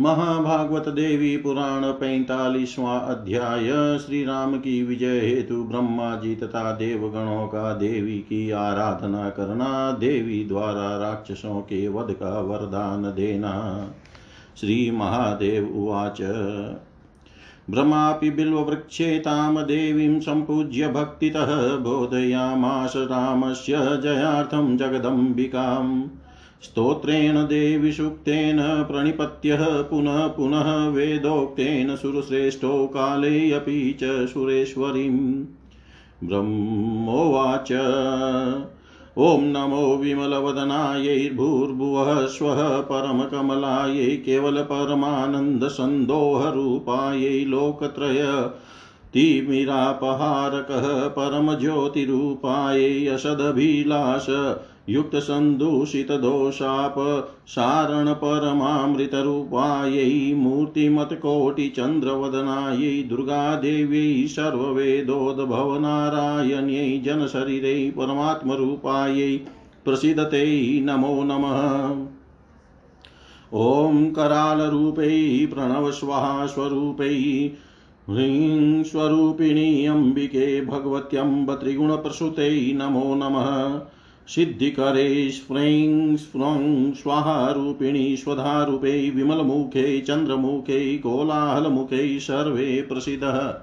महाभागवत देवी पुराण पैतालीसवां अध्याय श्री राम की विजय हेतु ब्रह्मा जी तथा देवगणों का देवी की आराधना करना, देवी द्वारा राक्षसों के वध का वरदान देना। श्री महादेव उवाच। भ्रमापि बिल्ववृक्षे तां देवीं सम्पूज्य भक्तितः, बोधयामास रामस्य जयार्थं जगदम्बिकाम्। स्तोत्रेण देवि सूक्तेन प्रणिपत्यः, पुनः पुनः वेदोक्तेन सुरश्रेष्ठो कालेऽपि च सुरेश्वरीम्। ब्रह्मोवाच। ॐ नमो विमलवदनायै भूर्भुवः स्वः परमकमलायै, केवलपरमानन्दसन्दोहरूपायै, लोकत्रय तिमिरापहारकः, परमज्योतिरूपायै असदभिलाष युक्तसन्दूषितदोषापसारणपरमामृतरूपायै मूर्तिमत्कोटिचन्द्रवदनायै दुर्गादेव्यै सर्ववेदोद्भवनारायण्यै जनशरीरै परमात्मरूपायै प्रसीदते नमो नमः। ॐ करालरूपै प्रणवस्वाहा स्वरूपै ह्रीं स्वरूपिणी अम्बिके भगवत्यम्ब त्रिगुणप्रसूते नमो नमः। सिद्धिकरे स्फ्रैं स्फ्रौं स्वाहारूपिणी स्वधारूपे विमलमुखे चन्द्रमुखे कोलाहलमुखे सर्वे प्रसिद्धः।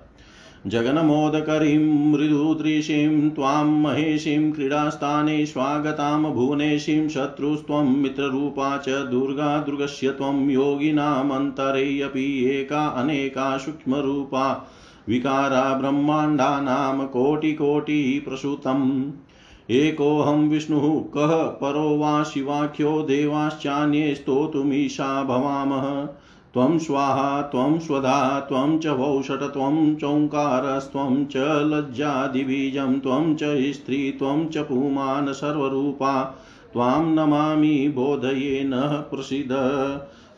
जगन्मोदकरीं मृदुदृशीं त्वां महेशीं क्रीडास्थाने स्वागतां भुवनेशीं शत्रुस्त्वं मित्ररूपा च दुर्गा दुर्गस्य त्वं योगिनामन्तरे एका अनेका सूक्ष्मरूपा। विकारा ब्रह्माण्डानां कोटिकोटिप्रसूतम् एकोऽहं विष्णुः कः परो वा शिवाख्यो देवाश्चान्ये स्तोतुमीशा भवामः। त्वं स्वाहा, त्वं स्वधा, त्वं च वौषट त्वं चोङ्कारस्त्वं च लज्जादिबीजं, त्वं च स्त्री, त्वं च पुमान् सर्वरूपा। त्वां नमामि बोधये नः प्रसीद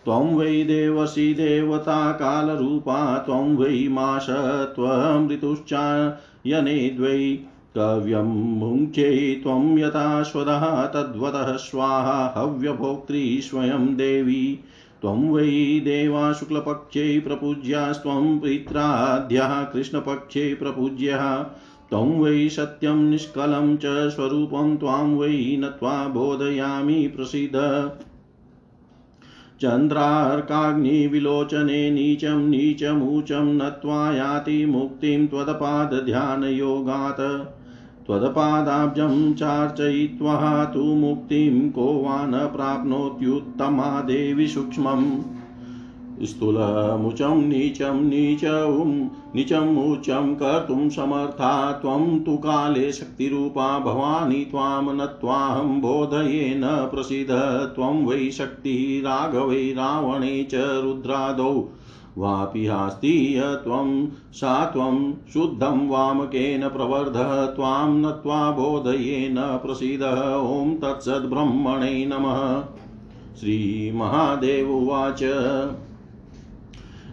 त्वं वै देवसी देवता कालरूपा, त्वं वै माश त्वमृतुश्चायने द्वै कव्यं मुञ्चे त्वं यथा स्वदः तद्वतः स्वाहा हव्यभोक्त्री स्वयं देवी। त्वं वै देवा शुक्लपक्षे प्रपूज्यास्त्वं पित्राद्यः कृष्णपक्षे प्रपूज्यः। त्वं वै सत्यं निष्कलं च स्वरूपं त्वां वै नत्वा बोधयामि प्रसीद। चन्द्रार्काग्निविलोचने नीचं नीचमूचं नत्वा याति मुक्तिं त्वदपादध्यानयोगात्। त्वदपादाब्जं चार्चयित्वा तु मुक्तिं को वा न प्राप्नोत्युत्तमा देवि सूक्ष्मम्। स्थूलमुचं नीचं नीचं नीचमुच्चं कर्तुं समर्था त्वं तु काले शक्तिरूपा भवानी त्वां नत्वाहं बोधये न प्रसीद त्वं वै शक्तिः राघवै रावणे च रुद्रादौ। वापि हास्ति त्वं सा त्वं शुद्धं वामकेन प्रवर्धः, त्वां नत्वा बोधये न प्रसीद, ॐ तत्सद्ब्रह्मणे नमः। श्रीमहादेव उवाच।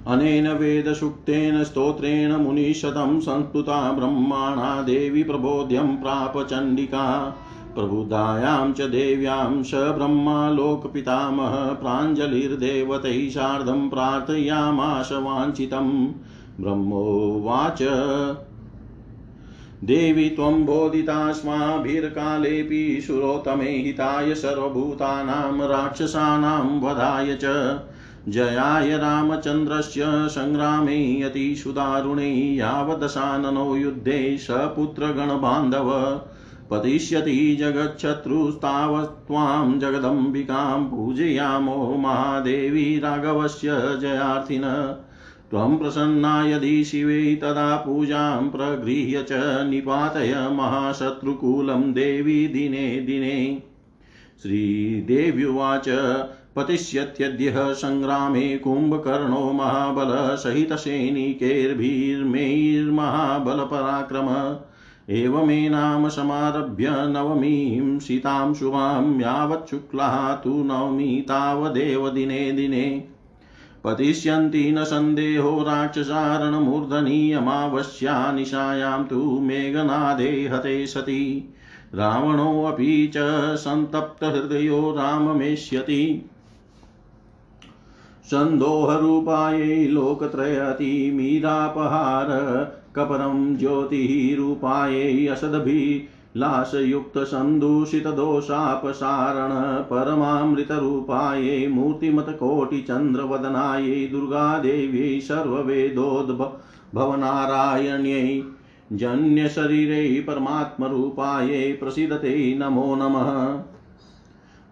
अनेन वेदसूक्तेन, स्तोत्रेण मुनिशतं संस्तुता ब्रह्माणा देवी प्रबोध्यं प्राप चण्डिका। प्रबुधायां च देव्यां स ब्रह्मा लोकपितामह प्राञ्जलिर्देवतैः सार्धं प्रार्थयामाश वाञ्छितं। ब्रह्मोवाच। देवी त्वं बोधितास्माभिर्कालेऽपि सुरोतमे हिताय सर्वभूतानां राक्षसानां वधाय च। जयाय रामचन्द्रस्य सङ्ग्रामे अतिसुदारुणे यावदशाननो युद्धे सपुत्रगणबान्धव। पतिष्यति जगच्छत्रुस्तावत्त्वां जगदम्बिकां पूजयामो महादेवी राघवस्य जयार्थिन। त्वं प्रसन्ना यदि शिवे तदा पूजां प्रगृह्य च निपातय महाशत्रुकूलं देवी दिने दिने। श्रीदेव्युवाच, पतिष्यत्यद्यः सङ्ग्रामे कुम्भकर्णो महाबलसहितसैनिकैर्भिर्मैर्महाबलपराक्रम एवमेनाम समारभ्य नवमीं सीतां शुभां यावत् शुक्लाः तु नवमी तावदेव दिने दिने। पतिष्यन्ति न सन्देहो राक्षसारणमूर्धनि अमावस्या निशायां तु मेघनादे हते सति। रावणोऽपि च सन्तप्तहृदयो राममेष्यति। सन्दोहरूपायै लोकत्रयतिमीरापहार कपरं ज्योतिरूपायै असदभिलाषयुक्तसन्दूषितदोषापसारण परमामृतरूपायै मूर्तिमत्कोटिचन्द्रवदनायै दुर्गादेव्यै सर्ववेदोद्भवनारायण्यै जन्यशरीरै परमात्मरूपायै प्रसीदते नमो नमः।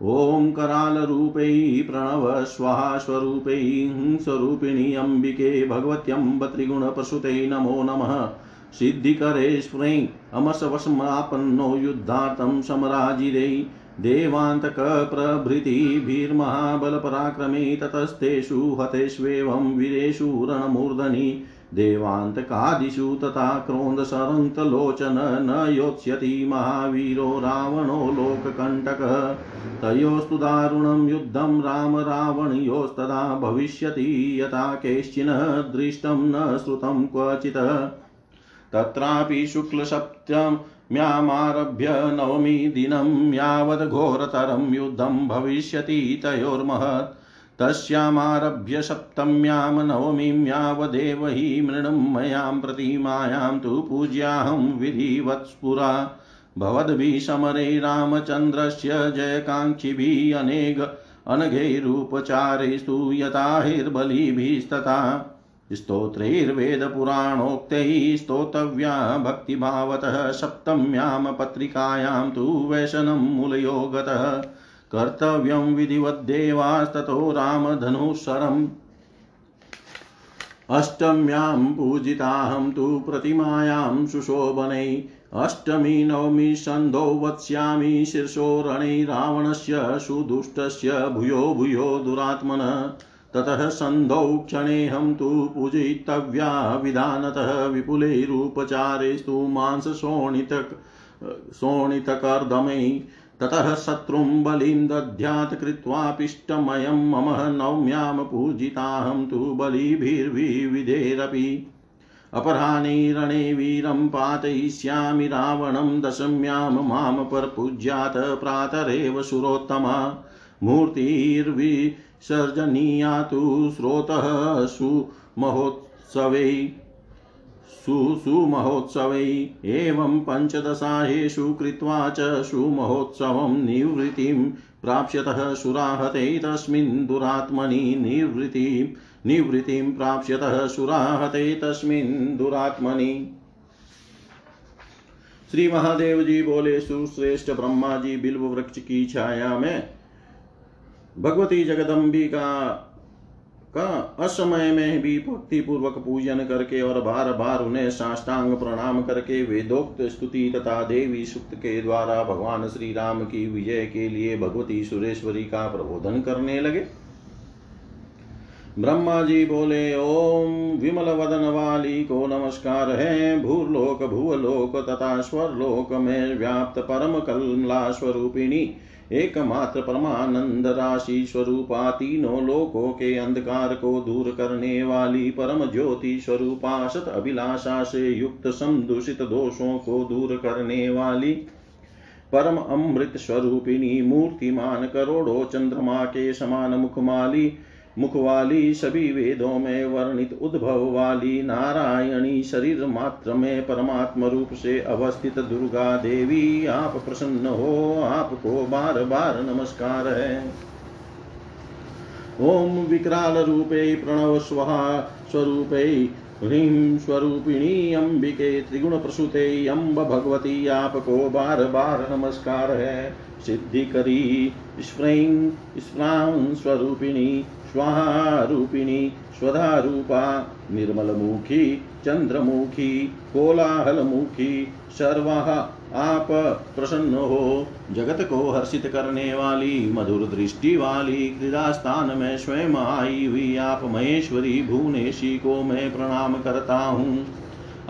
ॐ करालरूपै प्रणव स्वाहा स्वरूपै स्वरूपिणी अम्बिके भगवत्यम्ब त्रिगुणप्रसूते नमो नमः। सिद्धिकरे स्फ्रै अमसवसमापन्नो युद्धार्थं समराजिरे। देवान्तकप्रभृतिभिर्महाबलपराक्रमे ततस्तेषु हतेष्वेवं वीरेषु रणमूर्धनि। देवान्तकादिषु तथा क्रोन्दसरन्तलोचन न योत्स्यति महावीरो रावणो लोककण्टकः। तयोस्तु दारुणं युद्धं राम रावणयोस्तदा भविष्यति यथा कैश्चिनः दृष्टं न श्रुतं क्वचित्। तत्रापि शुक्लसप्तम्यामारभ्य नवमी दिनं यावद्घोरतरं युद्धं भविष्यति तयोर्महत्। तस्यामारभ्य सप्तम्यां नवमीं यावदेव हि मृणमयां प्रतिमायां तु पूज्याहं विधिवत्स्फुरा। भवद्भिः समरे रामचन्द्रस्य जयकाङ्क्षिभिः अनेक अनघैरुपचारैस्तु यथाहिर्बलिभिस्तथा। स्तोत्रैर्वेदपुराणोक्तैः स्तोतव्या भक्तिभावतः सप्तम्यां पत्रिकायां तु वैशनं मूलयो गतः कर्तव्यं विधिवद्देवास्ततो रामधनुःसरम्। अष्टम्यां पूजिताहं तु प्रतिमायां सुशोभनै। अष्टमी नवमी सन्धौ वत्स्यामि शीर्षोरणे रावणस्य सुदुष्टस्य भूयो भूयो दुरात्मन। ततः सन्धौ क्षणेऽहं तु पूजयितव्या विधानतः विपुलैरुपचारैस्तु मांसशोणितक शोणितकर्दमै ततः शत्रुं बलिं दध्यात् कृत्वापिष्टमयं मम नवम्यां पूजिताहं तु बलिभिर्विविधैरपि। अपराह्ने रणे वीरं पातयिष्यामि रावणं दशम्यां माँ परपूज्यात् प्रातरेव सुरोत्तमा। मूर्तिर्विसर्जनीया तु स्रोतः सुमहोत्सवै। सुसुमहोत्सवै एवं पञ्चदशाहेषु कृत्वा च सुमहोत्सवं निवृत्तिं प्राप्स्यतः सुराहते तस्मिन् दुरात्मनि निवृत्तिं निवृत्तिं प्राप्स्यतः सुराहते तस्मिन् दुरात्मनि। श्री महादेव जी बोले, सुश्रेष्ठ ब्रह्मा जी बिल्व वृक्ष की छाया में भगवती जगदम्बिका का असमय में भी भक्ति पूर्वक पूजन करके और बार बार उन्हें साष्टांग प्रणाम करके वेदोक्त स्तुति तथा देवी सुक्त के द्वारा भगवान श्री राम की विजय के लिए भगवती सुरेश्वरी का प्रबोधन करने लगे। ब्रह्मा जी बोले, ओम विमल वदन वाली को नमस्कार है। भूलोक भूलोक तथा स्वरलोक में व्याप्त परम कमला स्वरूपिणी एकमात्र परमानंद राशि स्वरूपा तीनों लोकों के अंधकार को दूर करने वाली परम ज्योति स्वरूपा सत अभिलाषा से युक्त संदूषित दोषों को दूर करने वाली परम अमृत स्वरूपिणी मूर्तिमान करोड़ों चंद्रमा के समान मुखमाली मुख वाली सभी वेदों में वर्णित उद्भव वाली नारायणी शरीर मात्र में परमात्म रूप से अवस्थित दुर्गा देवी, आप प्रसन्न हो, आपको बार बार नमस्कार है। ओम विकराल रूपे प्रणव स्वाहा स्वरूपे ह्रीं स्वरूपिणी अंबिके त्रिगुण प्रसूते अम्ब भगवती, आपको बार बार नमस्कार है। सिद्धि करी, स्फ्रैं, स्फ्रां स्वरूपिणी स्वाहा स्वधारूपा स्वधा रूपा निर्मलमुखी, चंद्रमुखी, कोलाहलमुखी सर्वा आप प्रसन्न हो जगत को हर्षित करने वाली, मधुर दृष्टि वाली क्रीड़ा स्थान में स्वयं आई हुई आप महेश्वरी भुवनेशी को मैं प्रणाम करता हूँ।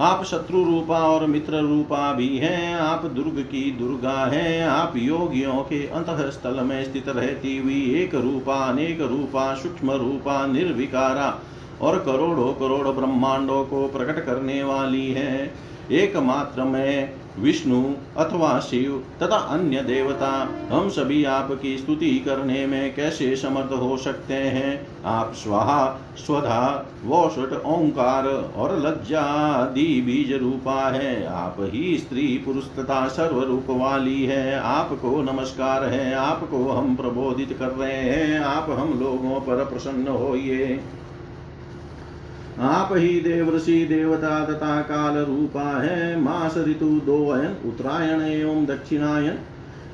आप शत्रु रूपा और मित्र रूपा भी हैं, आप दुर्ग की दुर्गा हैं, आप योगियों के अंत स्थल में स्थित रहती हुई एक रूपा, अनेक रूपा, सूक्ष्म रूपा, निर्विकारा और करोड़ों करोड़ ब्रह्मांडों को प्रकट करने वाली है। एकमात्र मैं विष्णु अथवा शिव तथा अन्य देवता, हम सभी आपकी स्तुति करने में कैसे समर्थ हो सकते हैं? आप स्वाहा, स्वधा, वोषट, ओंकार और लज्जादि बीज रूपा है। आप ही स्त्री, पुरुष तथा सर्व रूप वाली है। आपको नमस्कार है। आपको हम प्रबोधित कर रहे हैं। आप हम लोगों पर प्रसन्न होइए। आप ही देवऋषि देवता तथा काल रूपा है। मास ऋतु दो अयन उत्तरायण एवं दक्षिणायन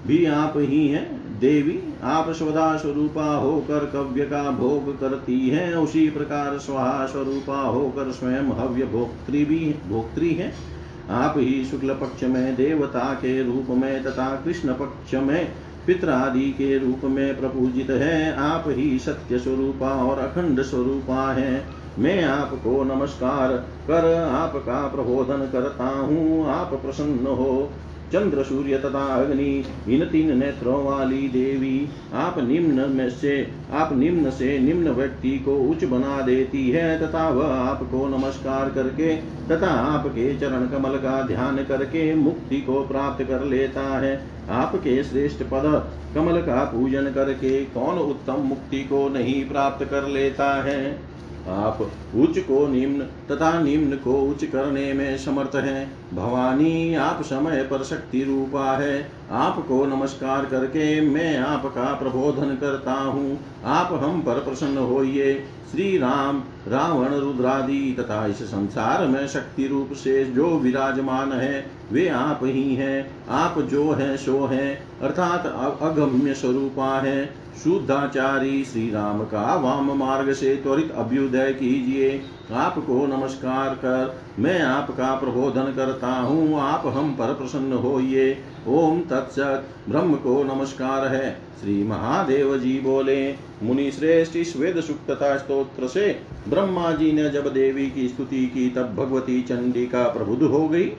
भी आप ही हैं। देवी, आप स्वदा स्वरूपा होकर कव्य का भोग करती है। उसी प्रकार स्वाहा स्वरूपा होकर स्वयं हव्य भोक्त्री भी भोक्त्री है। आप ही शुक्ल पक्ष में देवता के रूप में तथा कृष्ण पक्ष में पितरादि के रूप में प्रपूजित है। आप ही सत्य स्वरूपा और अखंड स्वरूपा है। मैं आपको नमस्कार कर, आपका प्रबोधन करता हूँ। आप प्रसन्न हो। चंद्र, सूर्य तथा अग्नि, इन तीन नेत्रों वाली देवी, आप निम्न में से, आप निम्न से निम्न व्यक्ति को उच्च बना देती है, तथा वह आपको नमस्कार करके, तथा आपके चरण कमल का ध्यान करके मुक्ति को प्राप्त कर लेता है। आपके श्रेष्ठ पद, कमल का पूजन करके कौन उत्तम मुक्ति को नहीं प्राप्त कर लेता है? आप उच्च को निम्न तथा निम्न को उच्च करने में समर्थ हैं। भवानी, आप समय पर शक्ति रूपा है। आपको नमस्कार करके मैं आपका प्रबोधन करता हूँ। आप हम पर प्रसन्न होइए। श्री राम रावण, रुद्रादि तथा इस संसार में शक्ति रूप से जो विराजमान है, वे आप ही हैं। आप जो है, सो है। अर्थात अगम्य स्वरूपा है। शुद्धाचारी श्री राम का वाम मार्ग से त्वरित अभ्युदय कीजिए। आपको नमस्कार कर, मैं आपका प्रबोधन करता हूँ। आप हम पर प्रसन्न होइए। ओम तत्सत। ब्रह्म को नमस्कार है। श्री महादेव जी बोले, मुनि श्रेष्ठ इस वेद सुक्तता स्त्रोत्र से ब्रह्मा जी ने जब देवी की स्तुति की, तब भगवती चंडिका प्रबुद्ध हो गई।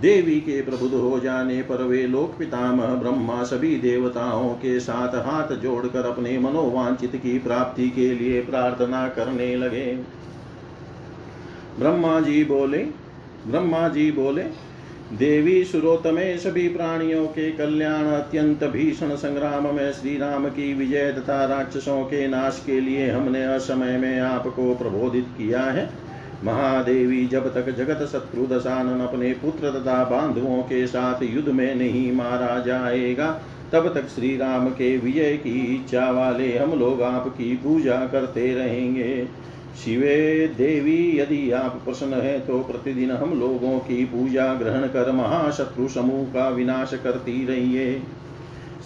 देवी के प्रबुद्ध हो जाने पर वे लोक पितामह ब्रह्मा सभी देवताओं के साथ हाथ जोड़कर अपने मनोवांचित की प्राप्ति के लिए प्रार्थना करने लगे। ब्रह्मा जी बोले, ब्रह्मा जी बोले, देवी सुरोतमे सभी प्राणियों के कल्याण अत्यंत भीषण संग्राम में श्री राम की विजय तथा राक्षसों के नाश के लिए हमने असमय में आपको प्रबोधित किया है। महादेवी जब तक जगत शत्रु दशानन अपने पुत्र तथा बांधवों के साथ युद्ध में नहीं मारा जाएगा, तब तक श्री राम के विजय की इच्छा वाले हम लोग आपकी पूजा करते रहेंगे। शिवे देवी, यदि आप प्रसन्न है तो प्रतिदिन हम लोगों की पूजा ग्रहण कर महाशत्रु समूह का विनाश करती रहिए।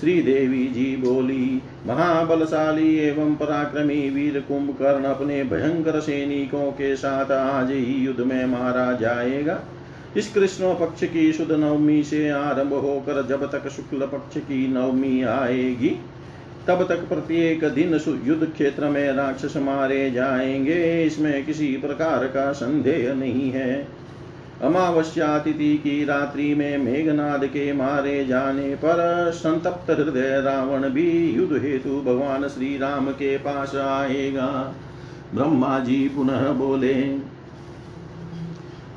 श्री देवी जी बोली, महाबलशाली एवं पराक्रमी वीर कुंभकर्ण अपने भयंकर सैनिकों के साथ आज ही युद्ध में मारा जाएगा। इस कृष्ण पक्ष की शुद्ध नवमी से आरंभ होकर जब तक शुक्ल पक्ष की नवमी आएगी, तब तक प्रत्येक दिन युद्ध क्षेत्र में राक्षस मारे जाएँगे। इसमें किसी प्रकार का संदेह नहीं है। अमावस्या तिथि की रात्रि में मेघनाद के मारे जाने पर संतप्त हृदय रावण भी युद्ध हेतु भगवान श्री राम के पास आएगा। ब्रह्मा जी पुनः बोले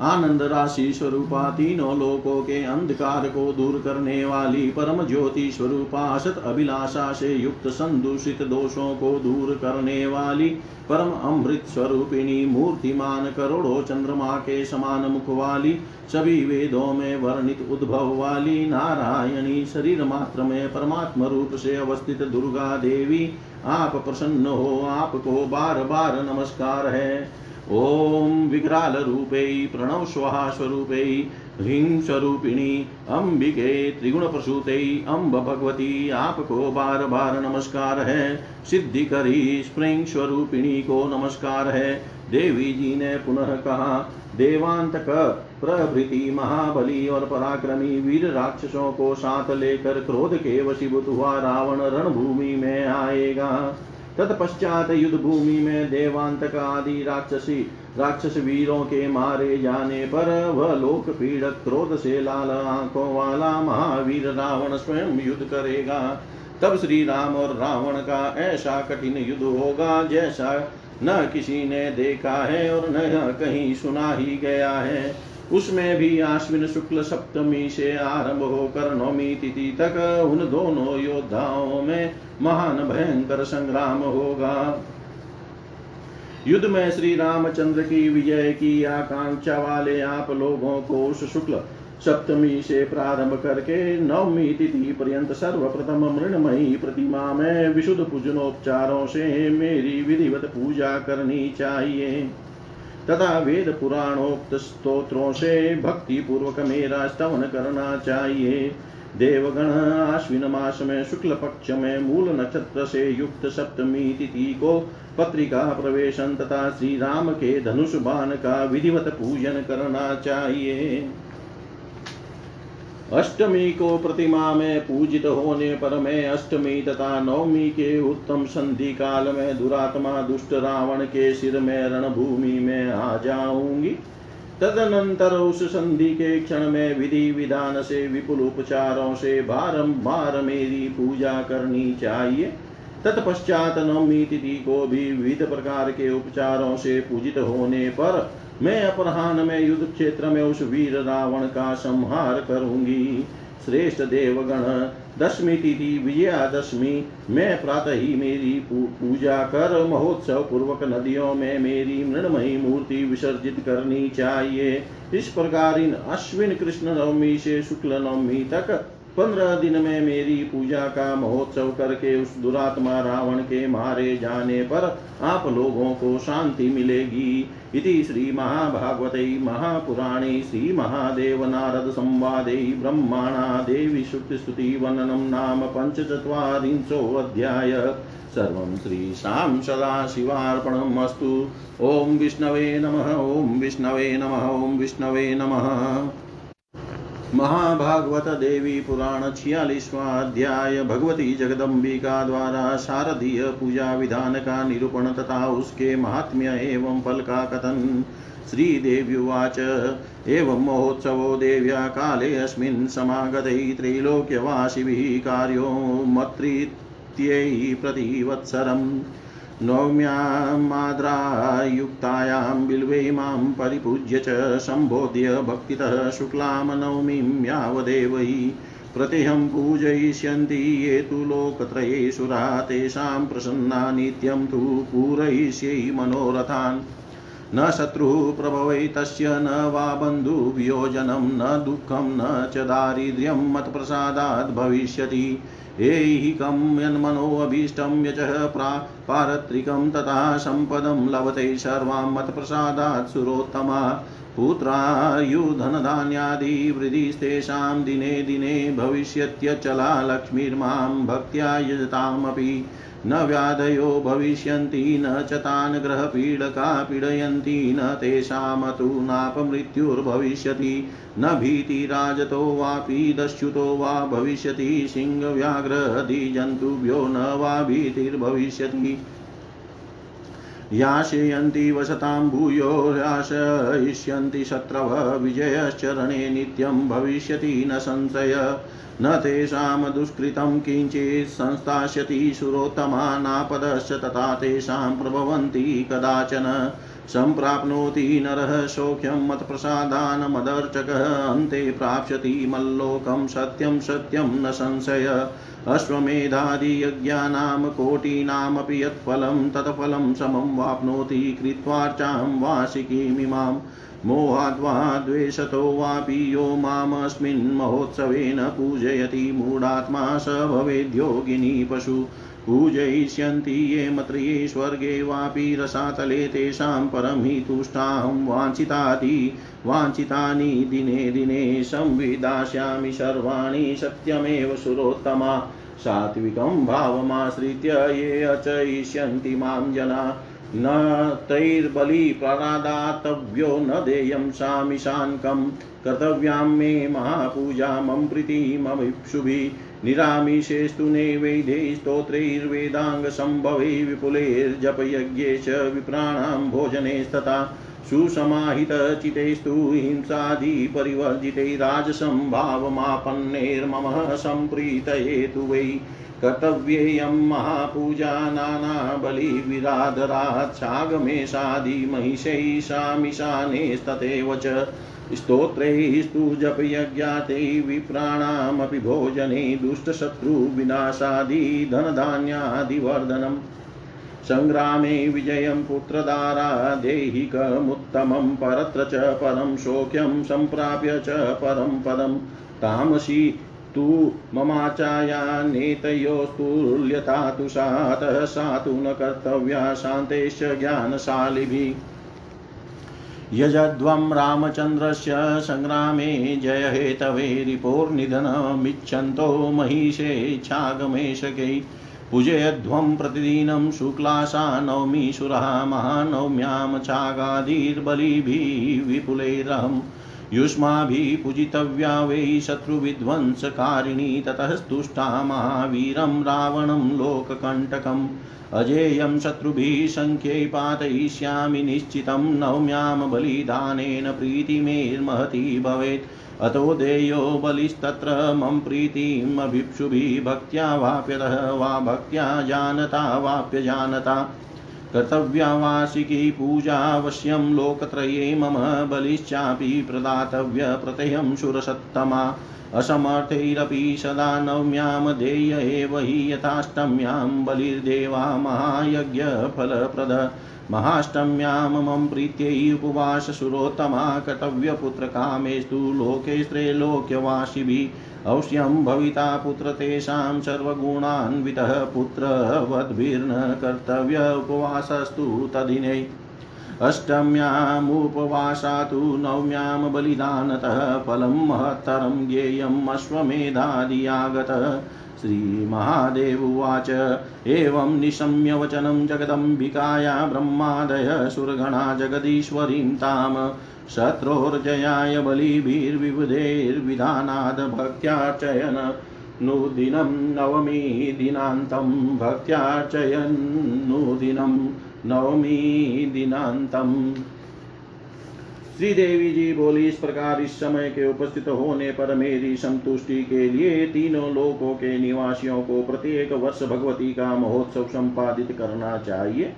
आनंद राशि स्वरूपा तीनों लोकों के अंधकार को दूर करने वाली परम ज्योति स्वरूपा असत अभिलाषा से युक्त संदूषित दोषों को दूर करने वाली परम अमृत स्वरूपिणी मूर्तिमान करोड़ों चंद्रमा के समान मुख वाली सभी वेदों में वर्णित उद्भव वाली नारायणी शरीर मात्र में परमात्म रूप से अवस्थित दुर्गा देवी आप प्रसन्न हो, आपको बार बार नमस्कार है। ॐ विकरालरूपै प्रणव स्वाहा स्वरूपै ह्रीं स्वरूपिणी अंबिके त्रिगुणप्रसूते अम्ब भगवती आपको बार बार नमस्कार है। सिद्धि करी स्प्रिंग स्वरूपिणी को नमस्कार है। देवी जी ने पुनः कहा, देवांतक, प्रभृति, महाबली और पराक्रमी वीर राक्षसों को साथ लेकर क्रोध के वशीभूत हुआ रावण रणभूमि में आएगा। तत्पश्चात युद्ध भूमि में देवांतक आदि राक्षसी, राक्षस वीरों के मारे जाने पर वह लोक पीड़क क्रोध से लाल आँखों वाला महावीर रावण स्वयं युद्ध करेगा। तब श्री राम और रावण का ऐसा कठिन युद्ध होगा जैसा न किसी ने देखा है और न कहीं सुना ही गया है। उसमें भी आश्विन शुक्ल सप्तमी से आरंभ होकर नौमी तिथि तक उन दोनों योद्धाओं में महान भयंकर संग्राम होगा। युद्ध में श्री रामचंद्र की विजय की आकांक्षा वाले आप लोगों को उस शुक्ल सप्तमी से प्रारंभ करके नवमी तिथि पर्यंत सर्वप्रथम मृणमयी प्रतिमा में विशुद्ध पूजनोपचारों से मेरी विधिवत पूजा करनी चाहिए। तथा वेद पुराणोक्त स्त्रोत्रों से भक्ति पूर्वक मेरा स्तवन करना चाहिए देवगण आश्विन मास में शुक्ल पक्ष में मूल नक्षत्र से युक्त सप्तमी तिथि को पत्रिका प्रवेशन तथा श्री राम के धनुष बाण का विधिवत पूजन करना चाहिए अष्टमी को प्रतिमा में पूजित होने पर मैं अष्टमी तथा नवमी के उत्तम संधि काल में दुरात्मा दुष्ट रावण के सिर में रणभूमि में आ जाऊँगी। तदनंतर उस संधि के क्षण में विधि विधान से विपुल उपचारों से बारंबार मेरी पूजा करनी चाहिए। तत्पश्चात नवमी तिथि को भी विविध प्रकार के उपचारों से पूजित होने पर मैं अपराह्न में युद्ध क्षेत्र में उस वीर रावण का संहार करूँगी। श्रेष्ठ देवगण, दशमी तिथि, विजयादशमी, मैं प्रातः ही मेरी पूजा कर महोत्सव पूर्वक नदियों में मेरी मृणमयी मूर्ति विसर्जित करनी चाहिए। इस प्रकार इन अश्विन कृष्ण नवमी से शुक्ल नवमी तक पंद्रह दिन में मेरी पूजा का महोत्सव करके उस दुरात्मा रावण के मारे जाने पर आप लोगों को शांति मिलेगी। इति श्रीमहाभागवते महापुराणे श्रीमहादेव नारद संवादे ब्रह्माणा देवी शुक्तिस्तुतिवर्णनं नाम पञ्चचत्वारिंशोऽध्याय सर्वं श्रीशां सदाशिवार्पणम् अस्तु। ॐ विष्णवे नमः, ॐ विष्णवे नमः, ॐ विष्णवे नमः। महाभागवत देवी पुराण छियालीसवा अध्याय भगवती जगदम्बिका द्वारा शारदीय पूजा विधान का निरूपण तथा उसके महात्म्य एवं फल का कथन। श्रीदेव्युवाच एवं महोत्सवो देव्या काले अस्मिन् समागतै त्रैलोक्यवासिभिः कार्यो मत्रित्यै प्रतिवत्सरम्। नवम्यामाद्रायुक्तायां बिल्वे माँ परिपूज्य च सम्बोध्य भक्तितः शुक्लां नवमीं यावदेव प्रतिहं पूजयिष्यन्ति ये तु लोकत्रयेषुरा तेषां प्रसन्ना नित्यं तु पूरयिष्यै मनोरथान्। न शत्रुः प्रभवै तस्य न वा बन्धुवियोजनं न दुःखं, न च दारिद्र्यं मत्प्रसादात् भविष्यति। ऐहिकं यन्मनोऽभीष्टं यचः प्रा पारत्रिकं तथा सम्पदं लभते सर्वां मत्प्रसादात् सुरोत्तमा। पुत्रायुधनधान्यादिवृद्धिस्तेषां दिने दिने भविष्यत्यचला लक्ष्मीर्मां भक्त्या यजतामपि न व्याधयो भविष्यन्ति, न च तान् ग्रहपीडका पीडयन्ति, न तेषामतु नापमृत्युर्भविष्यति, न भीतिराजतो वापि दस्युतो वा भविष्यति सिंहव्याघ्रदिजन्तुभ्यो न वा भीतिर्भविष्यति। याशयन्ति वसतां भूयो याशयिष्यन्ति शत्रव विजयश्चरणे नित्यं भविष्यति न संशय, न तेषां दुष्कृतं किञ्चित् संस्थास्यति सुरोत्तमा तथा तेषां प्रभवन्ति कदाचन। सम्प्राप्नोति नरः सौख्यं मत्प्रसादानमदर्चकः। अन्ते प्राप्स्यति मल्लोकं सत्यं सत्यं न संशय। अश्वमेधादियज्ञानां कोटीनामपि यत्फलं तत्फलं समं वाप्नोति कृत्वार्चां वार्षिकीमिमाम् मोहाद्वा द्वेषतो वापि यो मामस्मिन् महोत्सवेन पूजयति मूढात्मा स भवेद्योगिनी पशु। पूजयिष्यन्ति ये मत्रिये स्वर्गे वापि रसातले तेषां परं हि तुष्टां वाञ्छिताति वाञ्छितानि दिने दिने संविदास्यामि सर्वाणि सत्यमेव सुरोत्तमा। सात्विकं भावमाश्रित्य ये अचयिष्यन्ति माँ जना। न तैर्बलिप्रदातव्यो न देयं सामिशान्कं कर्तव्यां मे महापूजा मम प्रीतिममिप्सुभिः निरामिषेस्तु नैवेद्यै स्तोत्रैर्वेदाङ्गसम्भवै विपुलैर्जपयज्ञे च विप्राणां भोजनेस्तथा सुसमाहितचितैस्तु हिंसादिपरिवर्जितै राजसम्भावमापन्नैर्मम सम्प्रीतये तु वै कर्तव्येयं महापूजा नानाबलिविराधरात् सागमेशादिमहिषैः सामिशानेस्तथैव च स्तोत्रैस्तु जपयज्ञाते विप्राणामपि भोजने दुष्टशत्रुविनाशादि धनधान्यादिवर्धनम् सङ्ग्रामे विजयं पुत्रदारा देहिकमुत्तमं, परत्र च परं शोक्यं सम्प्राप्य च परं पदं। तामसी, तु ममाचाया नेतयोस्तुल्यता तु सातः सा तु न कर्तव्या शान्तेश्च ज्ञानशालिभिः। यजध्वं रामचन्द्रस्य सङ्ग्रामे जयहेतवे रिपोर्निधनमिच्छन्तो महिषेच्छागमेशकै पूजयध्वं प्रतिदिनं शुक्लाशा नवमीशुरः महानवम्यां चागादिर्बलिभिः विपुलैरहम् युष्माभिः पूजितव्या वै शत्रुविध्वंसकारिणी ततः स्तुष्टा महावीरं रावणं लोककण्टकम् अजेयं शत्रुभिः सङ्ख्यै पातयिष्यामि निश्चितं नवम्यां बलिदानेन प्रीतिमेर्महती भवेत्। अतो देयो बलिस्तत्र मम प्रीतिमभिक्षुभिः भक्त्या वाप्यतः, वा भक्त्या जानता वाप्यजानता कर्तव्या वार्षिकी पूजावश्यं लोकत्रये मम बलिश्चापि प्रदातव्य प्रत्ययं सुरसत्तमा असमर्थैरपि सदा नवम्यां देय एव हि यथाष्टम्यां बलिर्देवा महायज्ञफलप्रद। महाष्टम्यां मम प्रीत्यै उपवाससुरोत्तमा कर्तव्यपुत्रकामेस्तु लोके स्त्रैलोक्यवासिभिः अवश्यं भविता पुत्र तेषां सर्वगुणान्वितः पुत्रवद्भिर्न कर्तव्य उपवासस्तु तदिनै। अष्टम्यामुपवासा तु नवम्यां बलिदानतः फलं महत्तरं ज्ञेयम् अश्वमेधादियागतः श्रीमहादेव उवाच। एवं निशम्य वचनं जगदम्बिकाया ब्रह्मादय सुरगणा जगदीश्वरीं ताम्। शत्रोर्जयाय बलिभिर्विबुधैर्विधानाद् भक्त्यार्चयन्। नुदिनं नवमी दिनान्तं भक्त्यार्चयन्नुदिनं नवमी दिनान्तम् श्रीदेवी जी बोली, इस प्रकार इस समय के उपस्थित होने पर मेरी संतुष्टि के लिए तीनों लोकों के निवासियों को प्रत्येक वर्ष भगवती का महोत्सव संपादित करना चाहिए।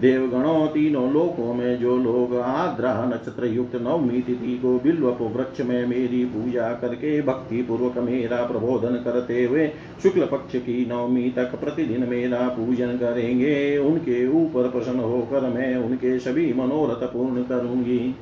देवगणों, तीनों लोकों में जो लोग आद्रा नक्षत्र युक्त नवमी तिथि को बिल्व वृक्ष में मेरी पूजा करके भक्ति पूर्वक मेरा प्रबोधन करते हुए शुक्ल पक्ष की नवमी तक प्रतिदिन मेरा पूजन करेंगे, उनके ऊपर प्रसन्न होकर मैं उनके सभी मनोरथ पूर्ण करूँगी।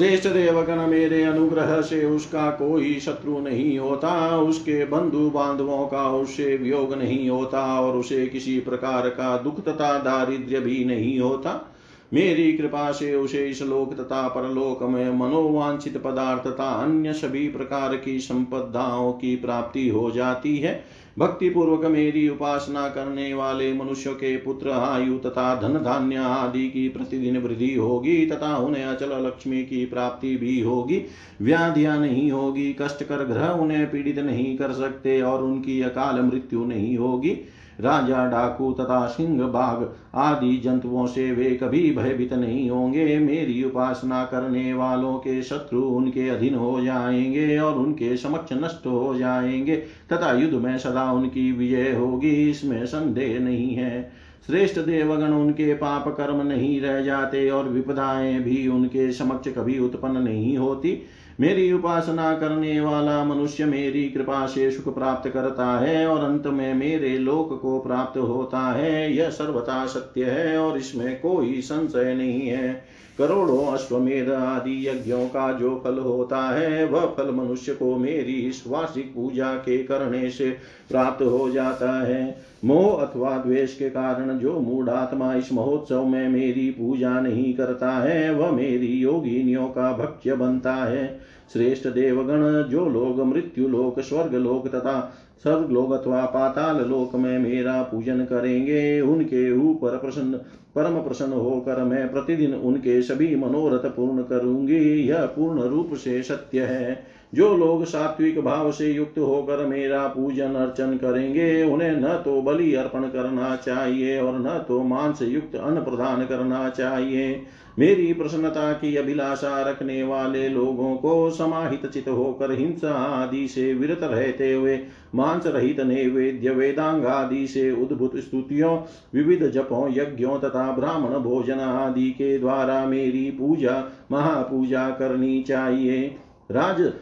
श्रेष्ठ देवगण मेरे अनुग्रह से उसका कोई शत्रु नहीं होता। उसके बंधु बांधवों का उससे वियोग नहीं होता और उसे किसी प्रकार का दुख तथा दारिद्र्य भी नहीं होता। मेरी कृपा से उसे इस लोक तथा परलोक में मनोवांछित पदार्थ तथा अन्य सभी प्रकार की संपदाओं की प्राप्ति हो जाती है। भक्ति पूर्वक मेरी उपासना करने वाले मनुष्य के पुत्र, आयु तथा धन धान्य आदि की प्रतिदिन वृद्धि होगी तथा उन्हें अचल लक्ष्मी की प्राप्ति भी होगी। व्याधियाँ नहीं होगी कष्ट कर ग्रह उन्हें पीड़ित नहीं कर सकते और उनकी अकाल मृत्यु नहीं होगी। राजा डाकू तथा सिंह बाघ आदि जंतुओं से वे कभी भयभीत नहीं होंगे। मेरी उपासना करने वालों के शत्रु उनके अधीन हो जाएँगे और उनके समक्ष नष्ट हो जाएँगे। तथा युद्ध में सदा उनकी विजय होगी, इसमें संदेह नहीं है। श्रेष्ठ देवगण उनके पाप कर्म नहीं रह जाते और विपदाएँ भी उनके समक्ष कभी उत्पन्न नहीं होती। मेरी उपासना करने वाला मनुष्य मेरी कृपा से सुख प्राप्त करता है और अंत में मेरे लोक को प्राप्त होता है। यह सर्वथा सत्य है और इसमें कोई संशय नहीं है। करोड़ों अश्वमेध आदि यज्ञों का जो फल होता है, वह फल मनुष्य को मेरी इस वार्षिक पूजा के करने से प्राप्त हो जाता है। मोह अथवा द्वेष के कारण जो मूढ़ात्मा इस महोत्सव में मेरी पूजा नहीं करता है, वह मेरी योगिनियों का भक्ष्य बनता है। श्रेष्ठ देवगण, जो लोग मृत्यु लोक, स्वर्ग लोक तथा लोग अथवा पाताल लोक में मेरा पूजन करेंगे, उनके ऊपर प्रसन्न, परम प्रसन्न होकर मैं प्रतिदिन उनके सभी मनोरथ पूर्ण करूँगी। यह पूर्ण रूप से सत्य है। जो लोग सात्विक भाव से युक्त होकर मेरा पूजन अर्चन करेंगे, उन्हें न तो बलि अर्पण करना चाहिए और न तो मांस युक्त अन्न प्रदान करना चाहिए। मेरी प्रसन्नता की अभिलाषा रखने वाले लोगों को समाहित चित होकर हिंसा आदि से विरत रहते हुए, मांस रहित नैवेद्य, वेदांग आदि से उद्भुत स्तुतियों, विविध जपों, यज्ञों तथा ब्राह्मण भोजन आदि के द्वारा मेरी पूजा, महापूजा करनी चाहिए। राज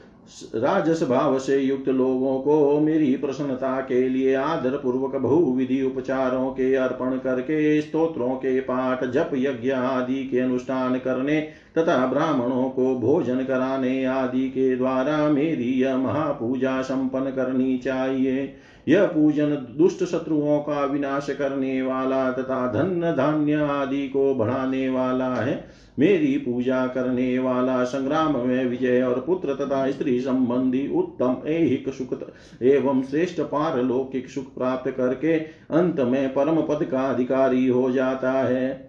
राजस भाव से युक्त लोगों को मेरी प्रसन्नता के लिए आदर पूर्वक बहुविधि उपचारों के अर्पण करके, स्तोत्रों के पाठ, जप यज्ञ आदि के अनुष्ठान करने तथा ब्राह्मणों को भोजन कराने आदि के द्वारा मेरी यह महापूजा संपन्न करनी चाहिए। यह पूजन दुष्ट शत्रुओं का विनाश करने वाला तथा धन धान्य आदि को बढ़ाने वाला है। मेरी पूजा करने वाला संग्राम में विजय और पुत्र तथा स्त्री संबंधी उत्तम ऐहिक सुख एवं श्रेष्ठ पारलौकिक सुख प्राप्त करके अंत में परम पद का अधिकारी हो जाता है।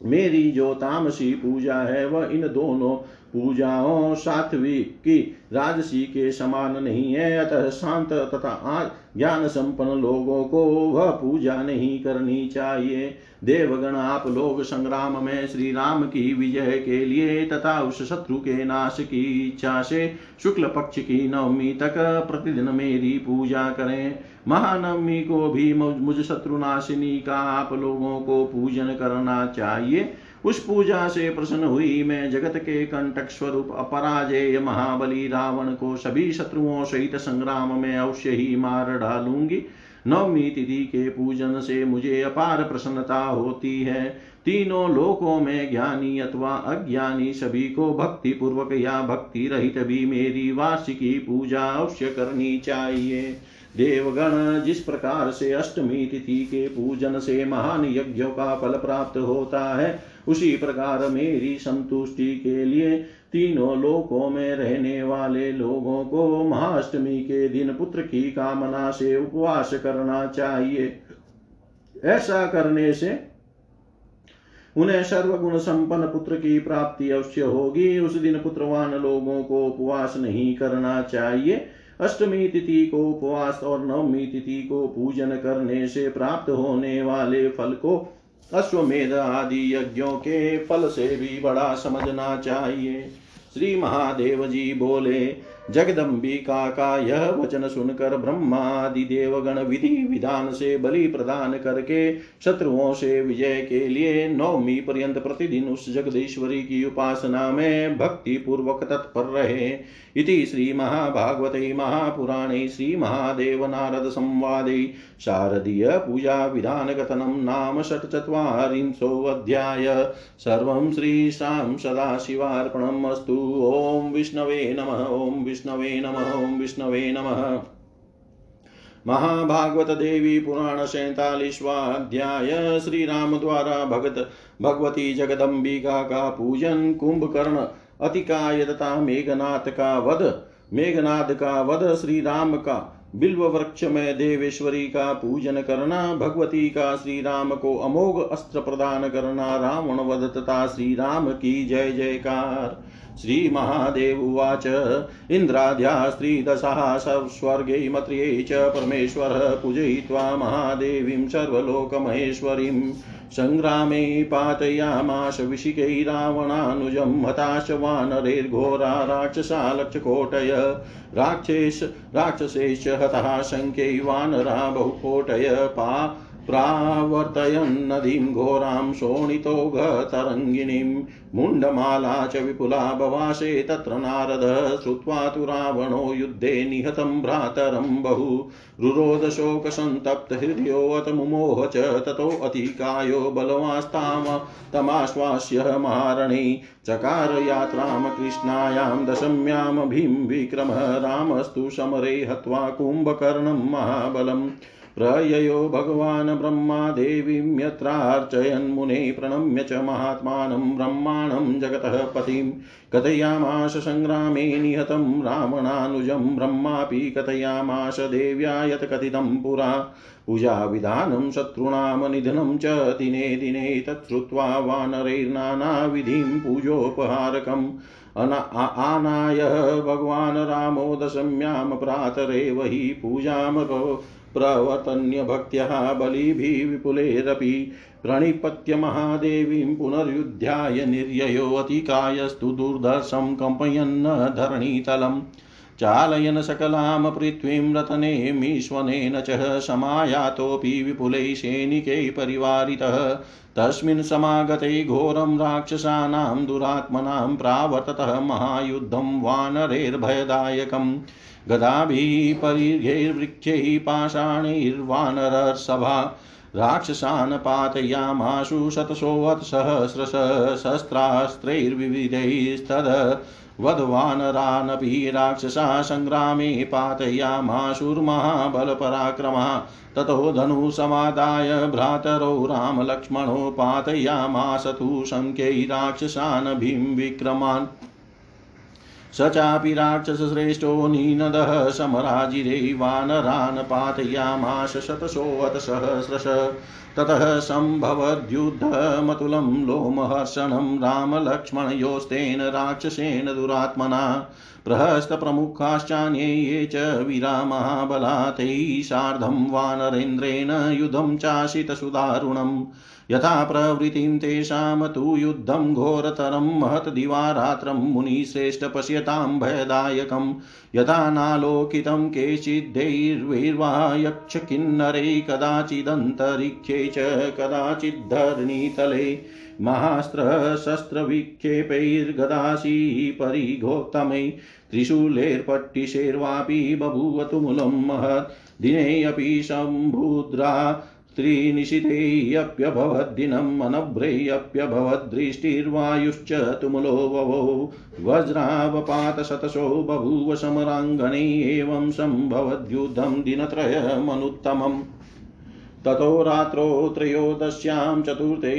मेरी जो तामसी पूजा है, वह इन दोनों पूजाओं सात्वी की राजसी के समान नहीं है, अतः शांत तथा ज्ञान संपन्न लोगों को वह पूजा नहीं करनी चाहिए। देवगण, आप लोग संग्राम में श्री राम की विजय के लिए तथा उस शत्रु के नाश की इच्छा से शुक्ल पक्ष की नवमी तक प्रतिदिन मेरी पूजा करें। महानवमी को भी मुझ शत्रुनाशिनी का आप लोगों को पूजन करना चाहिए। उस पूजा से प्रसन्न हुई मैं जगत के कंटक स्वरूप अपराजेय महाबली रावण को सभी शत्रुओं सहित संग्राम में अवश्य ही मार डालूँगी। नवमी तिथि के पूजन से मुझे अपार प्रसन्नता होती है। तीनों लोकों में ज्ञानी अथवा अज्ञानी सभी को भक्ति पूर्वक या भक्ति रहित भी मेरी वार्षिकी पूजा अवश्य करनी चाहिए। देवगण, जिस प्रकार से अष्टमी तिथि के पूजन से महान यज्ञों का फल प्राप्त होता है, उसी प्रकार मेरी संतुष्टि के लिए तीनों लोकों में रहने वाले लोगों को महाअष्टमी के दिन पुत्र की कामना से उपवास करना चाहिए। ऐसा करने से उन्हें सर्वगुण संपन्न पुत्र की प्राप्ति अवश्य होगी। उस दिन पुत्रवान लोगों को उपवास नहीं करना चाहिए। अष्टमी तिथि को उपवास और नवमी तिथि को पूजन करने से प्राप्त होने वाले फल को अश्वमेध आदि यज्ञों के फल से भी बड़ा समझना चाहिए। श्री महादेव जी बोले जगदम्बिका का यह वचन सुनकर ब्रह्मादि देवगण विधि विधान से बलि प्रदान करके शत्रुओं से विजय के लिए नवमी पर्यंत प्रतिदिन उस जगदीश्वरी की उपासना में भक्ति पूर्वक तत्पर रहे। इति श्रीमहाभागवते महापुराणे श्री महादेव नारद संवादे। शारदीय पूजा विधान कथनं नाम षट्चत्वारिंशोऽध्याय। सर्वं श्रीशां सदाशिवार्पणम् अस्तु। ॐ विष्णवे नमः। ॐ विष्णवे नमः ॐ विष्णवे नमः। महाभागवत देवी पुराण सैतालीसवा अध्याय श्री राम द्वारा भगत भगवती जगदम्बिका का पूजन, कुंभकर्ण, अतिकाय तथा मेघनाथ का वध मेघनाथ का वध श्री राम का बिल्व वृक्ष में देवेश्वरी का पूजन करना भगवती का श्री राम को अमोघ अस्त्र प्रदान करना, रावण वध तथा श्री राम की जय जयकार। श्रीमहादेव उवाच। इन्द्राद्या स्त्रीदशाः स्वर्गे मत्र्ये च परमेश्वरः पूजयित्वा महादेवीं सर्वलोकमहेश्वरीं सङ्ग्रामे पातयामाश विशिकै रावणानुजं हताश वानरैर्घोरा राक्षसा लक्षकोटय राक्षेश राक्षसेश हतः शङ्कै वानरा बहुकोटय पा प्रावर्तयन्नदीं घोरां शोणितोघतरङ्गिणीं मुण्डमाला च विपुला बवासे तत्र नारद श्रुत्वा तु रावणो युद्धे निहतं भ्रातरं बहु रुरोदशोकसन्तप्तहृदयोऽत मुमोह च ततोऽतिकायो बलवास्ताम तमाश्वास्य महारणे चकार यात्रां कृष्णायां दशम्यां भीं विक्रमः रामस्तु समरे हत्वा कुम्भकर्णं महाबलम् प्रययो भगवान् ब्रह्मा देवीं यत्रार्चयन्मुने प्रणम्य च महात्मानं ब्रह्माणं जगतः पतिं। कथयामाश सङ्ग्रामे निहतं रावणानुजं ब्रह्मापि कथयामाश देव्या यत् पुरा। पूजाविधानं शत्रूणां निधनं च दिने दिने तच्छ्रुत्वा वानरैर्नानाविधिं पूजोपहारकम्। आनाय भगवान् रामो दशम्यां प्रातरेव हि पूजामको प्रवर्तन्यभक्त्यः बलिभिः विपुलेरपि प्रणिपत्य महादेवीं पुनर्युध्याय निर्ययो अतिकायस्तु दुर्धर्षं कम्पयन्न धरणीतलम्। चालयन् सकलां पृथ्वीं रतनेमीश्वनेन च समायातोऽपि विपुलैः सैनिकैः परिवारितः। तस्मिन् समागते घोरं राक्षसानां दुरात्मनां प्रावर्ततः महायुद्धं वानरैर्भयदायकम्। गदाभिः परिर्घैर्वृक्षैः पाषाणैर्वानरसभा। राक्षसान् पातयामाशु शतशोवत्सहस्रश शस्त्रास्त्रैर्विविधैस्तद। वधवानरानपि राक्षसा सङ्ग्रामे पातयामाशुर्महाबलपराक्रमः। ततो धनुसमादाय भ्रातरौ रामलक्ष्मणो पातयामास तु शङ्ख्यै राक्षसान् भीं विक्रमान्। स चापि राक्षसश्रेष्ठो नीनदः समराजिरे वानरान् पातयामाश शतशोऽतसहस्रश ततः सम्भवद्युद्धमतुलं लोमहर्षणं रामलक्ष्मणयोस्तेन राक्षसेन दुरात्मना प्रहस्तप्रमुखाश्चान्ये ये च वीरा महाबला तैः सार्धं वानरेन्द्रेण युधं चाशितसुदारुणम् यथा प्रवृत्तिं तेषां तु युद्धं घोरतरं महत् दिवारात्रं मुनिश्रेष्ठ पश्यतां भयदायकं। यथा नालोकितं केचिद्दैर्वैर्वा यक्षकिन्नरै कदाचिदन्तरिक्षे च कदाचिद्धरणीतले महास्त्रशस्त्रविक्षेपैर्गदाशी परिघोत्तमै त्रिशूलेर्पट्टिशेर्वापि बभूव तुमुलं महत् दिनेऽपि शम्भुद्रा त्रिनिशितेऽप्यभवद्दिनम् अनभ्रेऽप्यभवद्दृष्टिर्वायुश्च तुमुलो ववो। वज्रावपातशतशो बभूव समराङ्गणे एवं सम्भवद्युद्धं दिनत्रयमनुत्तमम्। ततो रात्रौ त्रयोदश्यां चतुर्थे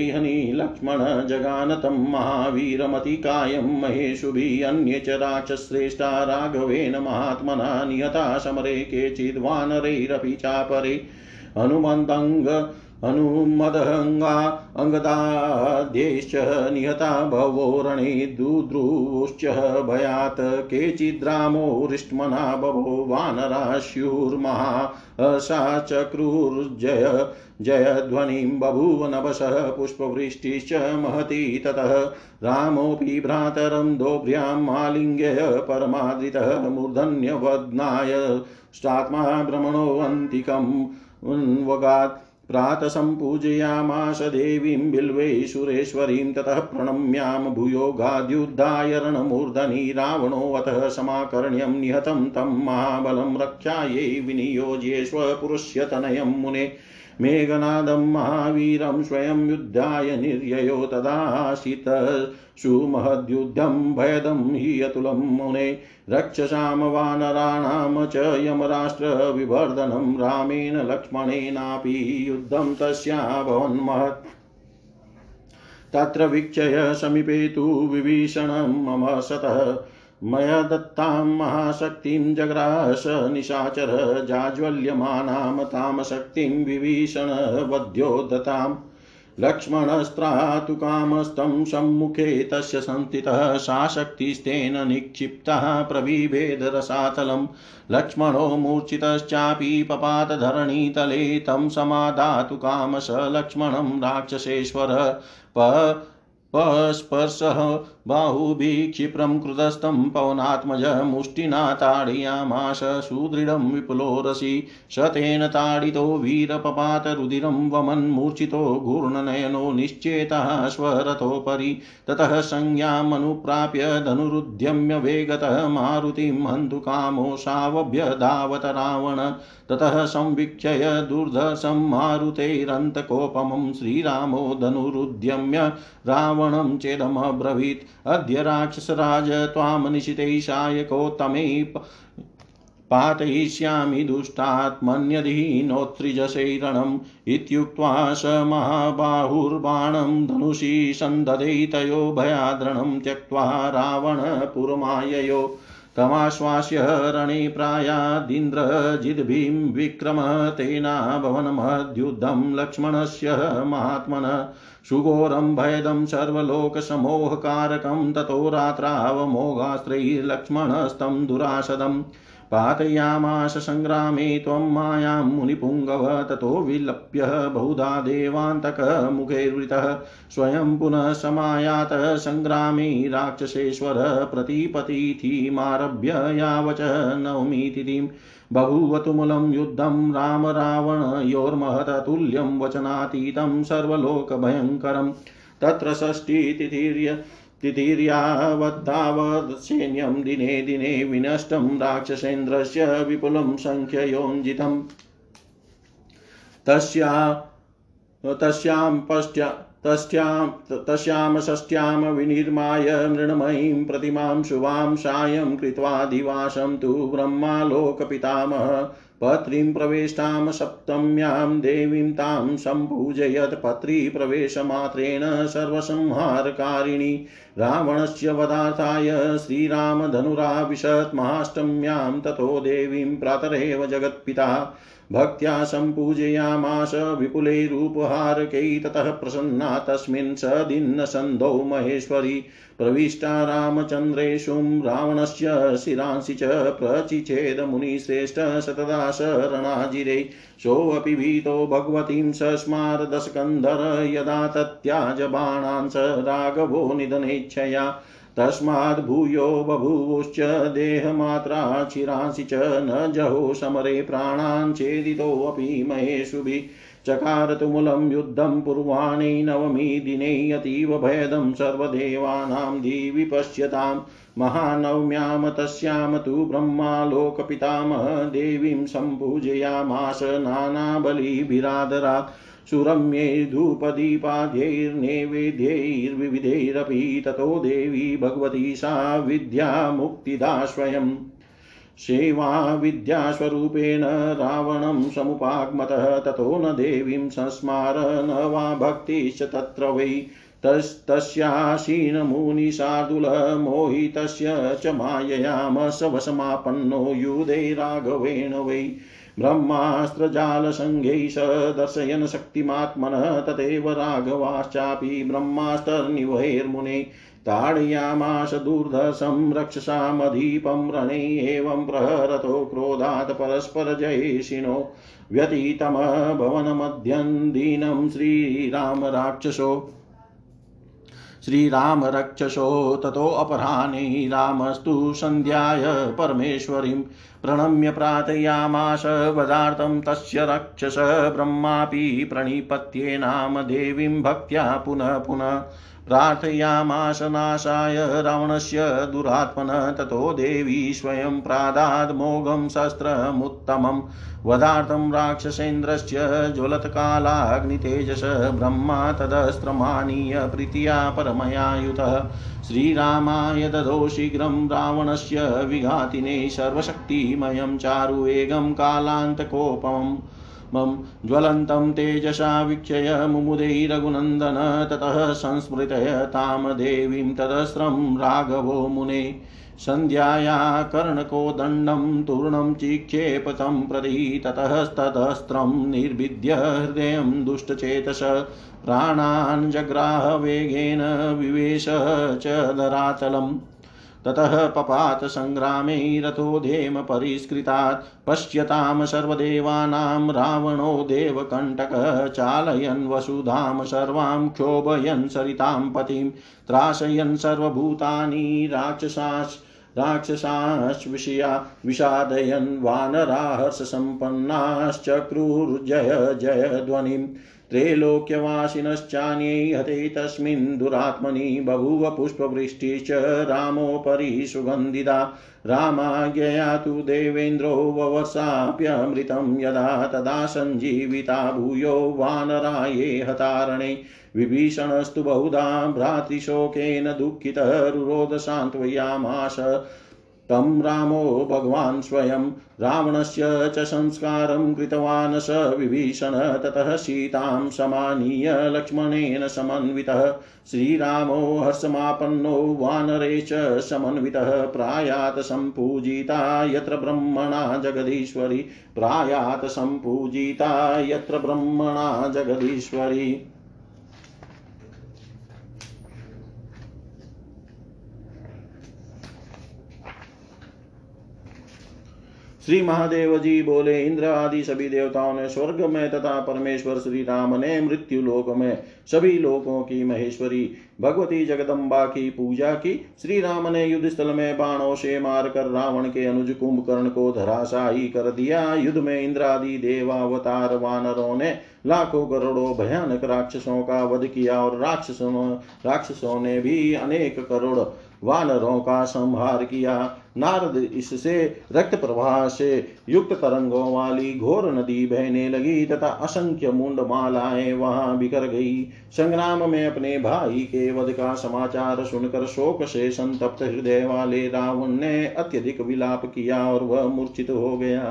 लक्ष्मण जगानतं महावीरमतिकायं महेशुभि अन्ये च राक्षश्रेष्ठा राघवेन महात्मना निहता समरे केचिद्वानरैरपि चापरे हनुमन्तङ्ग हनुमदङ्गा अङ्गदाद्यैश्च निहता भवोरणे दुद्रुश्च भयात् केचिद्रामोरिष्टमना बभो वानरास्युर्महा सा चक्रुर्जय जयध्वनिं बभूव नभसः पुष्पवृष्टिश्च महती ततः रामोऽपि भ्रातरं दोभ्र्याम् आलिङ्ग्य परमादृतः मूर्धन्यवध्नाय स्टात्मा भ्रमणोऽन्तिकम् उन्वगात् प्रातः सम्पूजयामास देवीं बिल्वे सुरेश्वरीं ततः प्रणम्यां भूयोगाद्युद्धाय रणमूर्धनि रावणोऽतः समाकर्ण्यं निहतं तं महाबलं रक्षायै विनियोज्ये स्वपुरुष्यतनयं मुने मेघनादं महावीरं स्वयं युद्धाय निर्ययो तदाशित। सुमहद्युद्धं भयदं हि अतुलं मुने। रक्षसां वानराणां च यमराष्ट्रविवर्धनं रामेण लक्ष्मणेनापि युद्धं तस्याभवन्महत् तत्र वीक्षय समीपे तु विभीषणं मम सतः। मया दत्तां महाशक्तिं जग्रास निशाचर जाज्वल्यमानां तां शक्तिं विभीषण वध्योदताम् लक्ष्मणस्त्रातु कामस्तं सम्मुखे तस्य संस्थितः सा शक्तिस्तेन निक्षिप्तः प्रविभेदरसातलं। लक्ष्मणो मूर्छितश्चापि पपातधरणीतले तं समादातु कामश लक्ष्मणं राक्षसेश्वर प पस्पर्शः बाहुभिः क्षिप्रं कृतस्थं पवनात्मज मुष्टिना ताडयामाश, सुदृढं विपुलोरसि स तेन ताडितो वीरपपातरुधिरं वमन्मूर्छितो घूर्णनयनो निश्चेतः स्वरथोपरि, ततः संज्ञामनुप्राप्य धनुरुद्यम्य वेगतः मारुतिं हन्तुकामो सावभ्यधावत रावण, ततः संवीक्षय दुर्धर्षं मारुतेरन्तकोपमं श्रीरामो धनुरुद्यम्य रावणं चेदमब्रवीत्। अद्य राक्षसराज त्वां निशिते सायकोत्तमे पातयिष्यामि दुष्टात्मन्यधीनोत्रिजशैरणम् इत्युक्त्वा स महाबाहुर्बाणं धनुषि सन्दधे तयो भयाद्रणं त्यक्त्वा रावणपुरमाययो तमाश्वास्य रणे प्रायादिन्द्रजिद्भीं विक्रम तेना भवनमद्युद्धं लक्ष्मणस्य महात्मन सुघोरं भयदं सर्वलोकसमोहकारकं ततो रात्रावमोघास्त्रैर्लक्ष्मणस्तं दुरासदम् पातयामास सङ्ग्रामे त्वं मायां मुनिपुङ्गव ततो विलप्य। बहुधा देवान्तकमुखैर्वृतः स्वयं पुनः समायातः सङ्ग्रामे राक्षसेश्वर प्रतिपतिथिमारभ्य यावच नवमीतिथिं। बभूव तुमुलं युद्धं राम रावणयोर्महततुल्यं वचनातीतं सर्वलोकभयङ्करं। तत्र षष्टितिथिर्य तिथिर्यावद्धावत्सैन्यं दिने दिने विनष्टं राक्षसेन्द्रस्य विपुलं सङ्ख्ययोञ्जितम्। तस्या, तस्यां पश्चा तस्यां तस्यां षष्ट्यां विनिर्माय मृण्मयीं प्रतिमां शुभां सायं कृत्वा दिवासं तु ब्रह्मालोकपितामह पत्रीं प्रवेष्टां सप्तम्यां देवीं तां सम्पूजयत्। पत्रीप्रवेशमात्रेण सर्वसंहारकारिणी। रावणस्य वधार्थाय श्रीरामधनुराविशत् महाष्टम्यां ततो देवीं प्रातरेव जगत्पिता। भक्त्या सम्पूजयामास विपुलैरूपहारकै ततः प्रसन्ना तस्मिन् सदिन्नसन्धौ महेश्वरी। प्रविष्टा रामचन्द्रेषुं रावणस्य शिरांसि च प्रचिचेद मुनिश्रेष्ठ शतदा शरणाजिरे सोऽपि भीतो भगवतीं सस्मार दशकन्धर यदा तत्याज स राघवो निधनेच्छया। तस्माद् भूयो बभूवुश्च देहमात्रा चिरांसि च न जहो समरे प्राणान् चेदितोऽपि महेषुभिः चकार युद्धं पूर्वाणि नवमी दिने अतीव भयदं सर्वदेवानां दिवि पश्यताम्। महानवम्यां तस्यां तु ब्रह्मालोकपितामह देवीं सम्पूजयामास नानाबलिभिरादरात्। सुरम्ये धूपदीपाद्यैर्नैवेद्यैर्विविधैरपि ततो देवी भगवती सा विद्या मुक्तिदा स्वयम् सेवा विद्यास्वरूपेण रावणं समुपागमतः ततो न देवीं संस्मार न वा भक्तिश्च तत्र वै। तस्यासीनमुनिशार्दुलमोहितस्य च माययामसवसमापन्नो युधे राघवेण वै। ब्रह्मास्त्रजालसङ्घैः स दर्शयन् शक्तिमात्मनः तथैव राघवाश्चापि ब्रह्मास्तर्निवैर्मुने ताडयामाश दुर्धर्षं रक्षसामधिपं रणे एवं प्रहरतो क्रोधात् परस्परजयेशिनो व्यतीतमभवनमध्यं दीनं श्रीरामराक्षसो श्रीरामरक्षसो ततोऽपराह्ने रामस्तु सन्ध्याय परमेश्वरीं प्रणम्य प्रार्थयामास वदार्थं तस्य रक्षस ब्रह्मापि प्रणिपत्ये नाम देवीं भक्त्या पुनः पुनः। प्रार्थयामास नाशाय रावणस्य दुरात्मनः ततो देवी स्वयं प्रादाद्मोघं शस्त्रमुत्तमं। वधार्थं राक्षसेन्द्रस्य ज्वलत्कालाग्नितेजस ब्रह्मा तदस्त्रमानीय प्रीत्या परमयायुतः श्रीरामाय ददो शीघ्रं रावणस्य विघातिने सर्वशक्तिमयं चारुवेगं कालान्तकोपमम्। मम ज्वलन्तं तेजसा वीक्षय मुमुदै रघुनन्दन, ततः संस्मृतय तां देवीं तदस्रं राघवो मुने। सन्ध्याया कर्णकोदण्डं तूर्णं चिक्षेपतं प्रति ततस्ततस्त्रं निर्भिद्य हृदयं दुष्टचेतस। प्राणान् जग्राहवेगेन विवेश च धरातलम् ततः पपात सङ्ग्रामे रथोधेम परिष्कृतात् पश्यतां सर्वदेवानां रावणो देवकण्टकः चालयन् वसुधां सर्वां क्षोभयन् सरितां पतिं त्रासयन् सर्वभूतानि राक्षसास् राक्षसाश्विषया विषादयन् वानराहर्षसम्पन्नाश्चक्रुर्जय जय ध्वनिम् त्रैलोक्यवासिनश्चान्ये हते तस्मिन् दुरात्मनि बभूव पुष्पवृष्टिश्च रामोपरि सुगन्धिता रामाज्ञया तु देवेन्द्रो ववसाप्यमृतं यदा तदा सञ्जीविता भूयो वानराये हतारणे विभीषणस्तु बहुधा भ्रातृशोकेन दुःखितः सान्त्वयामास तं रामो भगवान् स्वयं रावणस्य च संस्कारं कृतवान् स विभीषण ततः सीतां समानीय लक्ष्मणेन समन्वितः। श्रीरामो हर्षमापन्नो वानरे च समन्वितः। प्रायात् सम्पूजिता यत्र ब्रह्मणा जगदीश्वरी। प्रायात सम्पूजिता यत्र ब्रह्मणा जगदीश्वरी। श्री महादेव जी बोले, इंद्र आदि सभी देवताओं ने स्वर्ग में तथा परमेश्वर श्री राम ने मृत्यु लोक में सभी लोकों की महेश्वरी भगवती जगदम्बा की पूजा की। श्री राम ने युद्ध स्थल में बाणों से मारकर रावण के अनुज कुंभकर्ण को धराशाही कर दिया। युद्ध में इंद्र आदि देवावतार वानरों ने लाखों करोड़ों भयानक राक्षसों का वध किया और राक्षसों राक्षसों ने भी अनेक करोड़ वानरों का संहार किया। नारद इससे रक्त प्रवाह से युक्त तरंगों वाली घोर नदी बहने लगी तथा असंख्य मुंड मालाएँ वहाँ बिखर गई। संग्राम में अपने भाई के वध का समाचार सुनकर शोक से संतप्त हृदय वाले रावण ने अत्यधिक विलाप किया और वह मूर्छित हो गया।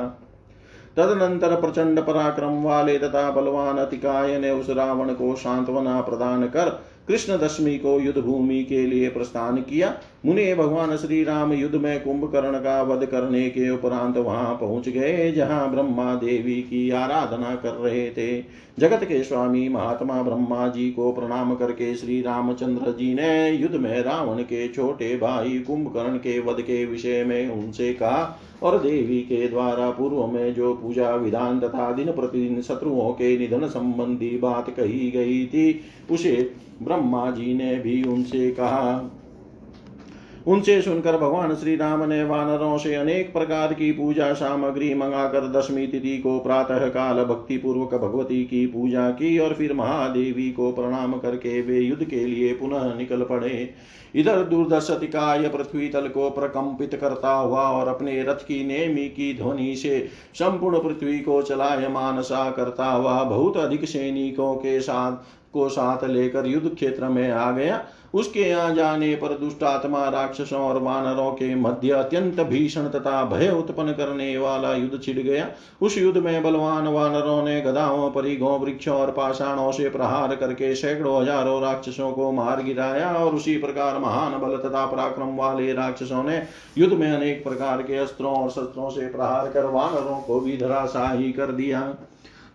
तदनंतर प्रचंड पराक्रम वाले तथा बलवान अतिकाय ने उस रावण को सांत्वना प्रदान कर कृष्ण दशमी को युद्ध भूमि के लिए प्रस्थान किया। मुनि भगवान श्री राम युद्ध में कुंभकर्ण का वध करने के उपरांत वहाँ पहुँच गए, जहाँ ब्रह्मा देवी की आराधना कर रहे थे। जगत के स्वामी महात्मा ब्रह्मा जी को प्रणाम करके श्री रामचंद्र जी ने युद्ध में रावण के छोटे भाई कुंभकर्ण के वध के विषय में उनसे कहा और देवी के द्वारा पूर्व में जो पूजा विधान तथा दिन प्रतिदिन शत्रुओं के निधन संबंधी बात कही गई थी, उसे ब्रह्मा जी ने भी उनसे कहा। उनसे सुनकर भगवान श्री राम ने वानरों से अनेक प्रकार की पूजा सामग्री मंगाकर दशमी तिथि को प्रातः काल भक्ति पूर्वक भगवती की पूजा की और फिर महादेवी को प्रणाम करके वे युद्ध के लिए पुनः निकल पड़े। इधर दुर्दशतिकाय पृथ्वी तल को प्रकंपित करता हुआ और अपने रथ की नेमी की ध्वनि से संपूर्ण पृथ्वी को चलायमान सा करता हुआ बहुत अधिक सैनिकों के साथ को साथ लेकर युद्ध क्षेत्र में आ गया। उसके आ जाने पर दुष्टात्मा राक्षसों और वानरों के मध्य अत्यंत भीषण तथा भय उत्पन्न करने वाला युद्ध छिड़ गया। उस युद्ध में बलवान वानरों ने गदाओं परिघों वृक्षों और पाषाणों से प्रहार करके सैकड़ों हज़ारों राक्षसों को मार गिराया और उसी प्रकार महान बल तथा पराक्रम वाले राक्षसों ने युद्ध में अनेक प्रकार के अस्त्रों और शस्त्रों से प्रहार कर वानरों को भी धराशाही कर दिया।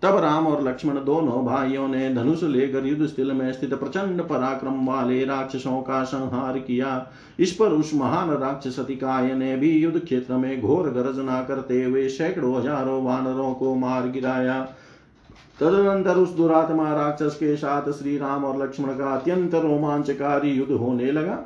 तब राम और लक्ष्मण दोनों भाइयों ने धनुष लेकर युद्ध स्थल में स्थित प्रचंड पराक्रम वाले राक्षसों का संहार किया। इस पर उस महान राक्षस अतिकाय ने भी युद्ध क्षेत्र में घोर गर्जना करते हुए सैकड़ों हज़ारों वानरों को मार गिराया। तदनंतर उस दुरात्मा राक्षस के साथ श्री राम और लक्ष्मण का अत्यंत रोमांचकारी युद्ध होने लगा,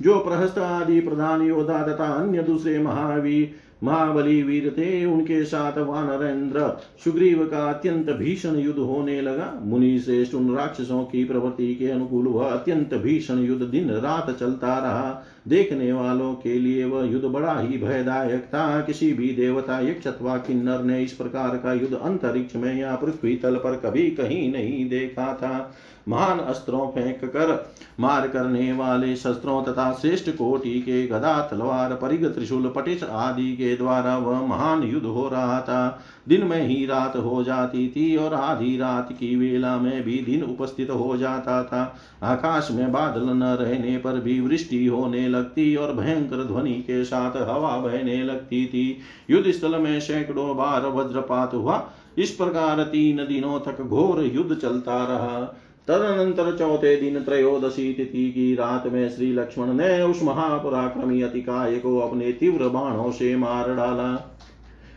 जो प्रहस्त आदि प्रधान योद्धा तथा अन्य दूसरे महावीर महाबली वीर थे, उनके साथ वानरेंद्र। सुग्रीव का अत्यंत भीषण युद्ध होने लगा। मुनि से उन राक्षसों की प्रवृत्ति के अनुकूल वह अत्यंत भीषण युद्ध दिन रात चलता रहा। देखने वालों के लिए वह युद्ध बड़ा ही भयदायक था। किसी भी देवता यक्ष अथवा किन्नर ने इस प्रकार का युद्ध अंतरिक्ष में या पृथ्वी तल पर कभी कहीं नहीं देखा था। महान अस्त्रों फेंक कर, मार करने वाले शस्त्रों तथा श्रेष्ठ कोटि के गदा, तलवार परिग त्रिशूल पटिश आदि के द्वारा वह महान युद्ध हो रहा था। दिन में ही रात हो जाती थी और आधी रात की वेला में भी दिन उपस्थित हो जाता था। आकाश में बादल न रहने पर भी वृष्टि होने लगती और भयंकर ध्वनि के साथ हवा बहने लगती थी। युद्ध स्थल में सैकड़ों बार वज्रपात हुआ। इस प्रकार तीन दिनों तक घोर युद्ध चलता रहा। तदनंतर चौथे दिन त्रयोदशी तिथि की रात में श्री लक्ष्मण ने उस महापराक्रमी अतिकाय को अपने तीव्र बाणों से मार डाला।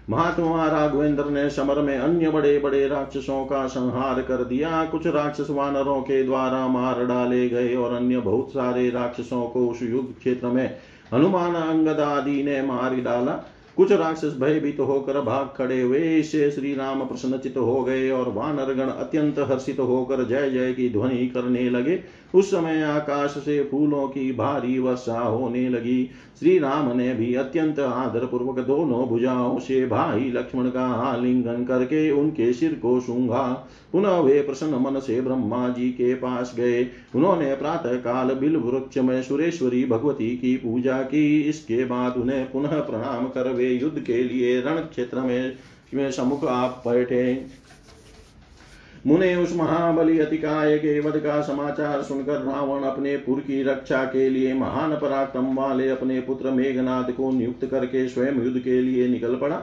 महात्मा राघवेंद्र ने समर में अन्य बड़े बड़े राक्षसों का संहार कर दिया। कुछ राक्षस वानरों के द्वारा मार डाले गए और अन्य बहुत सारे राक्षसों को उस युद्ध क्षेत्र में हनुमान अंगद आदि ने मार डाला। कुछ राक्षस भयभीत तो होकर भाग खड़े हुए। इससे श्री राम प्रसन्नचित हो गए और वानरगण अत्यंत हर्षित होकर जय जय की ध्वनि करने लगे। उस समय आकाश से फूलों की भारी वर्षा होने लगी। श्री राम ने भी अत्यंत आदर पूर्वक दोनों भुजाओं से भाई लक्ष्मण का आलिंगन करके उनके सिर को सूंघा। पुनः वे प्रसन्न मन से ब्रह्मा जी के पास गए। उन्होंने प्रातः काल बिल वृक्ष में सुरेश्वरी भगवती की पूजा की। इसके बाद उन्हें पुनः प्रणाम कर वे युद्ध के लिए रण क्षेत्र में, में समुख आप बैठे। मुने उस महाबली अतिकाय के वध का समाचार सुनकर रावण अपने पुर की रक्षा के लिए महान पराक्रम वाले अपने पुत्र मेघनाथ को नियुक्त करके स्वयं युद्ध के लिए निकल पड़ा।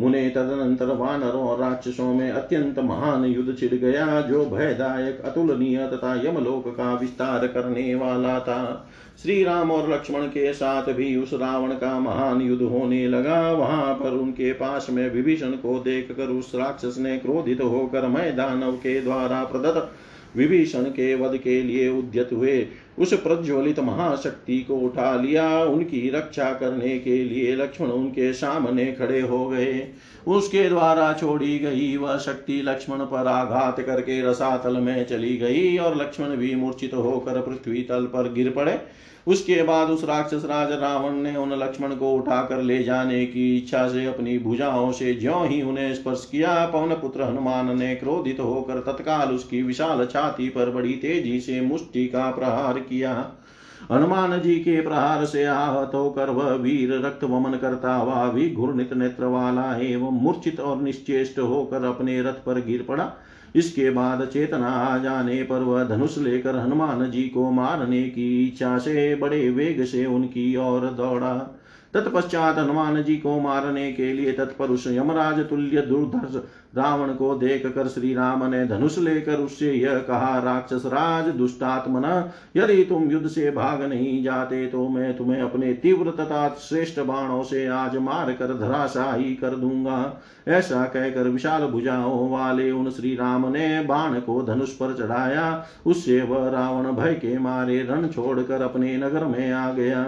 मुने तदनंतर वानरों और राक्षसों में अत्यंत महान युद्ध छिड़ गया, जो भयदायक, अतुलनीय तथा यमलोक का विस्तार करने वाला था। श्री राम और लक्ष्मण के साथ भी उस रावण का महान युद्ध होने लगा। वहाँ पर उनके पास में विभीषण को देखकर उस राक्षस ने क्रोधित होकर मैं दानव के द्वारा प्रदत्त विभीषण के वध के लिए उद्यत हुए। उस प्रज्वलित महाशक्ति को उठा लिया। उनकी रक्षा करने के लिए लक्ष्मण उनके सामने खड़े हो गए। उसके द्वारा छोड़ी गई वह शक्ति लक्ष्मण पर आघात करके रसातल में चली गई और लक्ष्मण भी मूर्छित होकर पृथ्वी तल पर गिर पड़े। उसके बाद उस राक्षस राज रावण ने उन लक्ष्मण को उठाकर ले जाने की इच्छा से अपनी भुजाओं से ज्यो ही उन्हें स्पर्श किया, पवन पुत्र हनुमान ने क्रोधित होकर तत्काल उसकी विशाल छाती पर बड़ी तेज़ी से मुष्टि का प्रहार किया। हनुमान जी के प्रहार से आहत होकर वह वीर रक्त वमन करता हुआ भी घूर्णित नेत्र वाला एवं मूर्छित और निश्चेष्ट होकर अपने रथ पर गिर पड़ा। इसके बाद चेतना आ जाने पर वह धनुष लेकर हनुमान जी को मारने की इच्छा से बड़े वेग से उनकी ओर दौड़ा। तत्पश्चात हनुमान जी को मारने के लिए तत्परुष यमराज तुल्य दुर्धर्ष रावण को देख कर श्री राम ने धनुष लेकर उससे यह कहा, राक्षस राज, दुष्टात्मन, यदि तुम युद्ध से भाग नहीं जाते तो मैं तुम्हें अपने तीव्र तथा श्रेष्ठ बाणों से आज मार कर धराशाही कर दूँगा ऐसा कहकर विशाल भुजाओं वाले उन श्री राम ने बाण को धनुष पर चढ़ाया। उससे वह रावण भय के मारे रण छोड़कर अपने नगर में आ गया।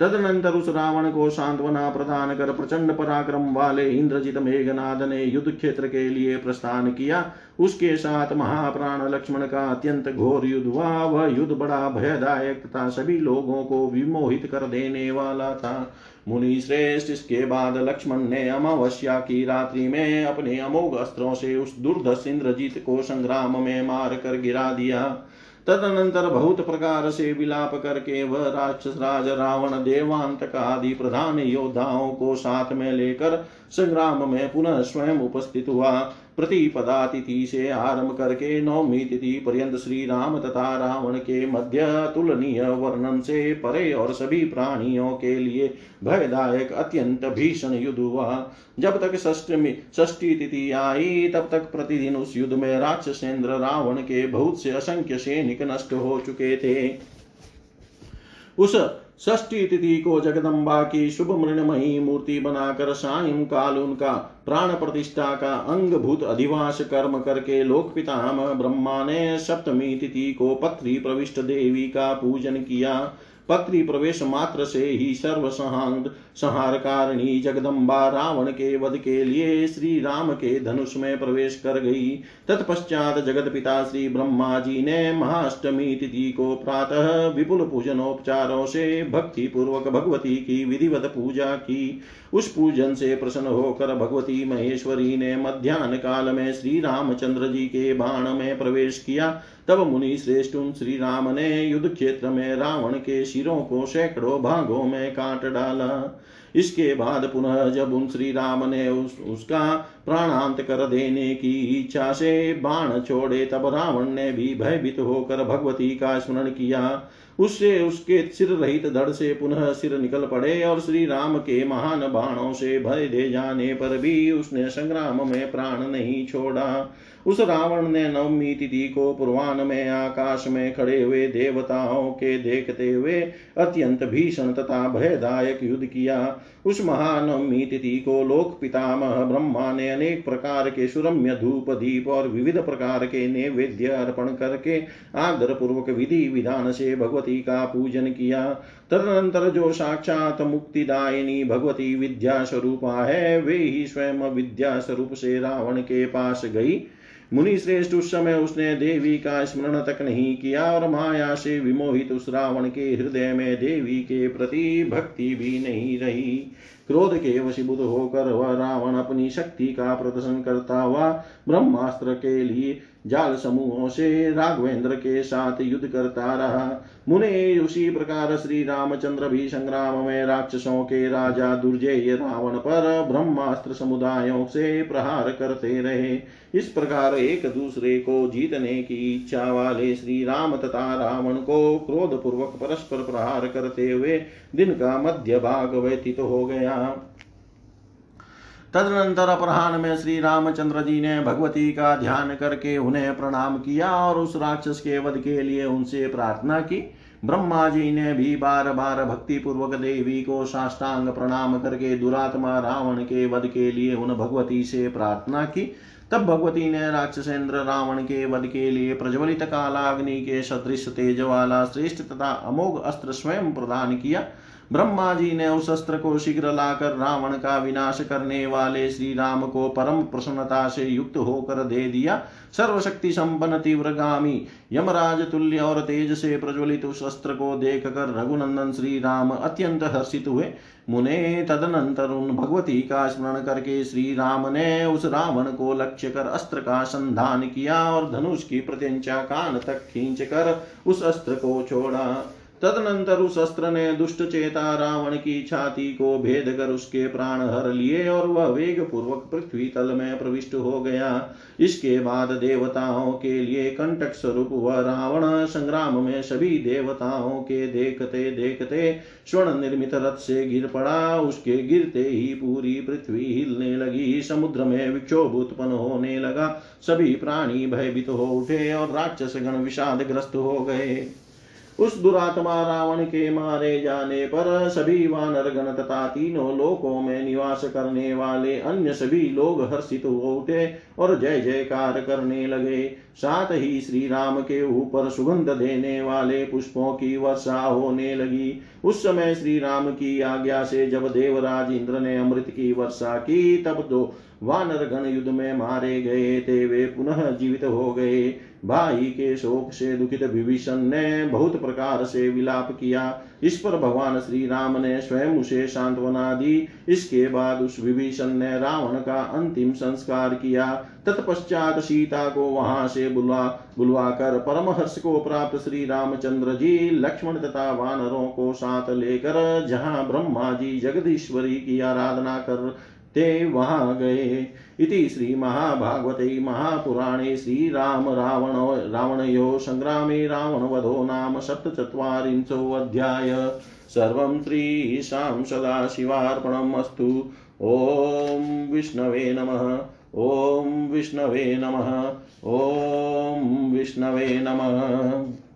तदनंतर उस रावण को सांत्वना प्रदान कर प्रचंड पराक्रम वाले इंद्रजित मेघनाद ने युद्ध क्षेत्र के लिए प्रस्थान किया। उसके साथ महाप्राण लक्ष्मण का अत्यंत घोर युद्ध हुआ। वह युद्ध बड़ा भयदायक तथा सभी लोगों को विमोहित कर देने वाला था। मुनि श्रेष्ठ, इसके बाद लक्ष्मण ने अमावस्या की रात्रि में अपने अमोघ अस्त्रों से उस दुर्धस इंद्रजीत को संग्राम में मार कर गिरा दिया। तदनंतर बहुत प्रकार से विलाप करके वह राक्षस राज, रावण, देवांतक आदि प्रधान योद्धाओं को साथ में लेकर संग्राम में पुनः स्वयं उपस्थित हुआ। प्रतिपदा तिथि से आरंभ करके नौमी तिथि पर्यंत श्री राम तथा रावण के मध्य तुलनीय वर्णन से परे और सभी प्राणियों के लिए भयदायक, अत्यंत भीषण युद्ध हुआ। जब तक षष्टमी, षष्ठी तिथि आई, तब तक प्रतिदिन उस युद्ध में राक्षसेंद्र रावण के बहुत से असंख्य सैनिक नष्ट हो चुके थे। उस षष्ठी तिथि को जगदम्बा की शुभ मृणमयी मूर्ति बनाकर सायं काल उनका प्राण प्रतिष्ठा का अंग भूत अधिवास कर्म करके लोक पिताम ब्रह्मा ने सप्तमी तिथि को पत्री प्रविष्ट देवी का पूजन किया। पत्री प्रवेश मात्र से ही सर्व संहार कारिणी जगदम्बा रावण के वध के लिए श्री राम के धनुष में प्रवेश कर गई। तत्पश्चात जगत पिता श्री ब्रह्मा जी ने महाअष्टमी तिथि को प्रातः विपुल पूजनोपचारों से भक्ति पूर्वक भगवती की विधिवत पूजा की। उस पूजन से प्रसन्न होकर भगवती महेश्वरी ने मध्यान्ह काल में श्री रामचंद्र जी के बाण में प्रवेश किया। तब मुनि श्रेष्ठ उन श्री राम ने युद्ध क्षेत्र में रावण के शिरों को सैकड़ों भागों में काट डाला। इसके बाद पुनः जब उन श्री राम ने उस, उसका प्राणांत कर देने की इच्छा से बाण छोड़े तब रावण ने भी भयभीत होकर भगवती का स्मरण किया। उससे उसके सिर रहित धड़ से पुनः सिर निकल पड़े और श्री राम के महान बाणों से भय दे जाने पर भी उसने संग्राम में प्राण नहीं छोड़ा। उस रावण ने नवमी तिथि को पूर्वान में, आकाश में खड़े हुए देवताओं के देखते हुए अत्यंत भीषण तथा भयदायक युद्ध किया। उस महानवमी तिथि को लोक पितामह ब्रह्मा ने अनेक प्रकार के सुरम्य धूप, दीप और विविध प्रकार के नैवेद्य अर्पण करके आदर पूर्वक विधि विधान से भगवती का पूजन किया। तदनंतर जो साक्षात मुक्तिदायिनी भगवती विद्या स्वरूपा है, वे ही स्वयं विद्या स्वरूप से रावण के पास गई। मुनि श्रेष्ठ उस समय उसने देवी का स्मरण तक नहीं किया और माया से विमोहित उस रावण के हृदय में देवी के प्रति भक्ति भी नहीं रही। क्रोध के वशीभूत होकर वह रावण अपनी शक्ति का प्रदर्शन करता हुआ ब्रह्मास्त्र के लिए जाल समूहों से राघवेंद्र के साथ युद्ध करता रहा। मुने उसी प्रकार श्री रामचंद्र भी संग्राम में राक्षसों के राजा दुर्जय रावण पर ब्रह्मास्त्र समुदायों से प्रहार करते रहे। इस प्रकार एक दूसरे को जीतने की इच्छा वाले श्री राम तथा रावण को क्रोध पूर्वक परस्पर प्रहार करते हुए दिन का मध्य भाग व्यतीत हो गया। तदनंतर अपराह्न में श्री रामचंद्र जी ने भगवती का ध्यान करके उन्हें प्रणाम किया और उस राक्षस के वध के लिए उनसे प्रार्थना की। ब्रह्मा जी ने भी बार बार भक्ति पूर्वक देवी को साष्टांग प्रणाम करके दुरात्मा रावण के वध के लिए उन भगवती से प्रार्थना की। तब भगवती ने राक्षसेंद्र रावण के वध के लिए प्रज्वलित कालाग्नि के सदृश तेज वाला श्रेष्ठ तथा अमोघ अस्त्र स्वयं प्रदान किया। ब्रह्मा जी ने उस अस्त्र को शीघ्र लाकर रावण का विनाश करने वाले श्री राम को परम प्रसन्नता से युक्त होकर दे दिया। सर्वशक्ति संपन्न, तीव्रगामी, यमराज तुल्य और तेज से प्रज्वलित उस अस्त्र को देख कर रघुनंदन श्री राम अत्यंत हर्षित हुए। मुने तदनंतर उन भगवती का स्मरण करके श्री राम ने उस रावण को लक्ष्य कर अस्त्र का संधान किया और धनुष की प्रत्यंचा कान तक खींच कर उस अस्त्र को छोड़ा। तदनंतर उस अस्त्र ने दुष्ट चेता रावण की छाती को भेद कर उसके प्राण हर लिए और वह वेग पूर्वक पृथ्वी तल में प्रविष्ट हो गया। इसके बाद देवताओं के लिए कंटक स्वरूप वह रावण संग्राम में सभी देवताओं के देखते देखते स्वर्ण निर्मित रथ से गिर पड़ा। उसके गिरते ही पूरी पृथ्वी हिलने लगी, समुद्र में विक्षोभ उत्पन्न होने लगा। सभी प्राणी भयभीत हो उठे और राक्षस गण विषाद ग्रस्त हो गए। उस दुरात्मा रावण के मारे जाने पर सभी वानर गण तथा तीनों लोकों में निवास करने वाले अन्य सभी लोग हर्षित हो उठे और जय जयकार करने लगे। साथ ही श्री राम के ऊपर सुगंध देने वाले पुष्पों की वर्षा होने लगी। उस समय श्री राम की आज्ञा से जब देवराज इंद्र ने अमृत की वर्षा की, तब तो वानर गण युद्ध में मारे गए थे। वे पुनः जीवित हो गए। भाई के शोक से दुखित विभीषण ने बहुत प्रकार से विलाप किया। इस पर भगवान श्री राम ने स्वयं उसे सांत्वना दी। इसके बाद उस विभीषण ने रावण का अंतिम संस्कार किया। तत्पश्चात सीता को वहाँ से बुला बुलवाकर परमहर्ष को प्राप्त श्री रामचंद्र जी, लक्ष्मण तथा वानरों को साथ लेकर जहाँ ब्रह्मा जी, जगदीश्वरी की आराधना कर ते वहाँ गए। इति श्रीमहाभागवते महापुराणे श्रीराम रावण रावणयो सङ्ग्रामे रावणवधो नाम सप्तचत्वारिंशोऽध्याय सर्वं श्रीशां सदाशिवार्पणम् अस्तु। ॐ विष्णवे नमः। ॐ विष्णवे नमः। ॐ विष्णवे नमः।